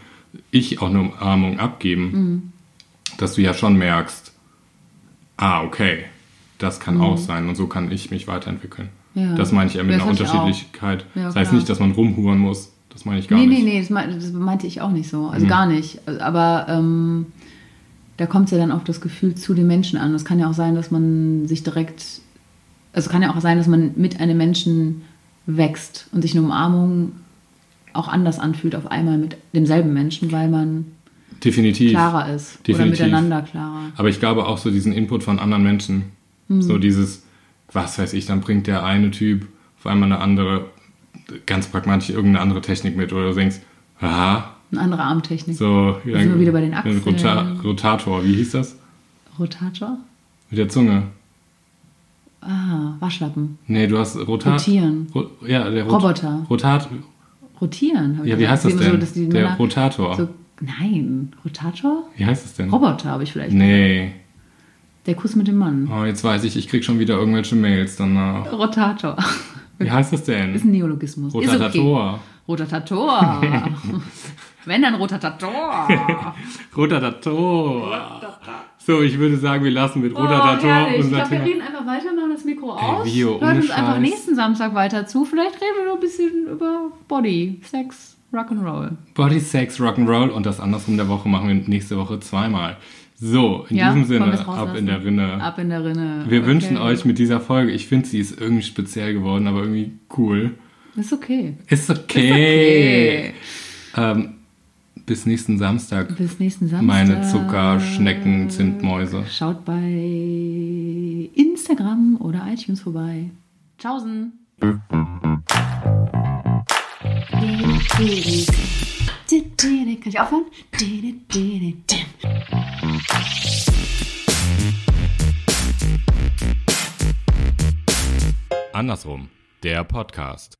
ich auch eine Umarmung abgeben, dass du ja schon merkst, ah, okay, das kann auch sein und so kann ich mich weiterentwickeln. Ja. Das meine ich ja mit Das einer. Unterschiedlichkeit. Ja, das heißt nicht, dass man rumhuren muss. Das meine ich gar nee, nicht. nee, nee, das meinte, das meinte ich auch nicht so. Mhm. Also gar nicht. Aber ähm, da kommt es ja dann auf das Gefühl zu den Menschen an. Es kann ja auch sein, dass man sich direkt, also es kann ja auch sein, dass man mit einem Menschen wächst und sich eine Umarmung auch anders anfühlt auf einmal mit demselben Menschen, weil man Definitiv. klarer ist Definitiv. oder miteinander klarer. Aber ich glaube auch so diesen Input von anderen Menschen. Mhm. So dieses, was weiß ich, dann bringt der eine Typ auf einmal eine andere, ganz pragmatisch irgendeine andere Technik mit oder du denkst, aha, Eine andere Armtechnik. so. Da sind wir wieder bei den Achseln. Rota Rotator, wie hieß das? Rotator? Mit der Zunge. Ah, Waschlappen. Nee, du hast Rotat. Rotieren. Ro ja, der Rot Roboter. Rotat. Rotieren. Ja, wie heißt das so, denn? die der Männer Rotator. So, nein, Rotator? Wie heißt das denn? Roboter habe ich vielleicht. Nee. Der Kuss mit dem Mann. Oh, jetzt weiß ich, ich krieg schon wieder irgendwelche Mails danach. Rotator. Wie heißt das denn? Ist ein Neologismus. Ist okay. Rotatator. Rotatator. Wenn dann Rotatator. Rotatator. So, ich würde sagen, wir lassen mit Rotatator Oh, herrlich. Ich unser glaube, wir reden einfach weiter, machen das Mikro aus. Vio, Hört ohne uns einfach nächsten Samstag weiter zu. Vielleicht reden wir noch ein bisschen über Body, Sex, Rock'n'Roll. Body, Sex, Rock'n'Roll und das andersrum der Woche machen wir nächste Woche zweimal. So, in Ja, diesem Sinne, ab in der Rinne. Ab in der Rinne. Wir Okay. wünschen euch mit dieser Folge, ich finde, sie ist irgendwie speziell geworden, aber irgendwie cool. Ist okay. Ist okay. Okay. Ähm, bis nächsten Samstag. Bis nächsten Samstag. Meine Zucker, Schnecken, Zimtmäuse. Schaut bei Instagram oder iTunes vorbei. Tschaußen. Kann ich aufhören? Andersrum, der Podcast.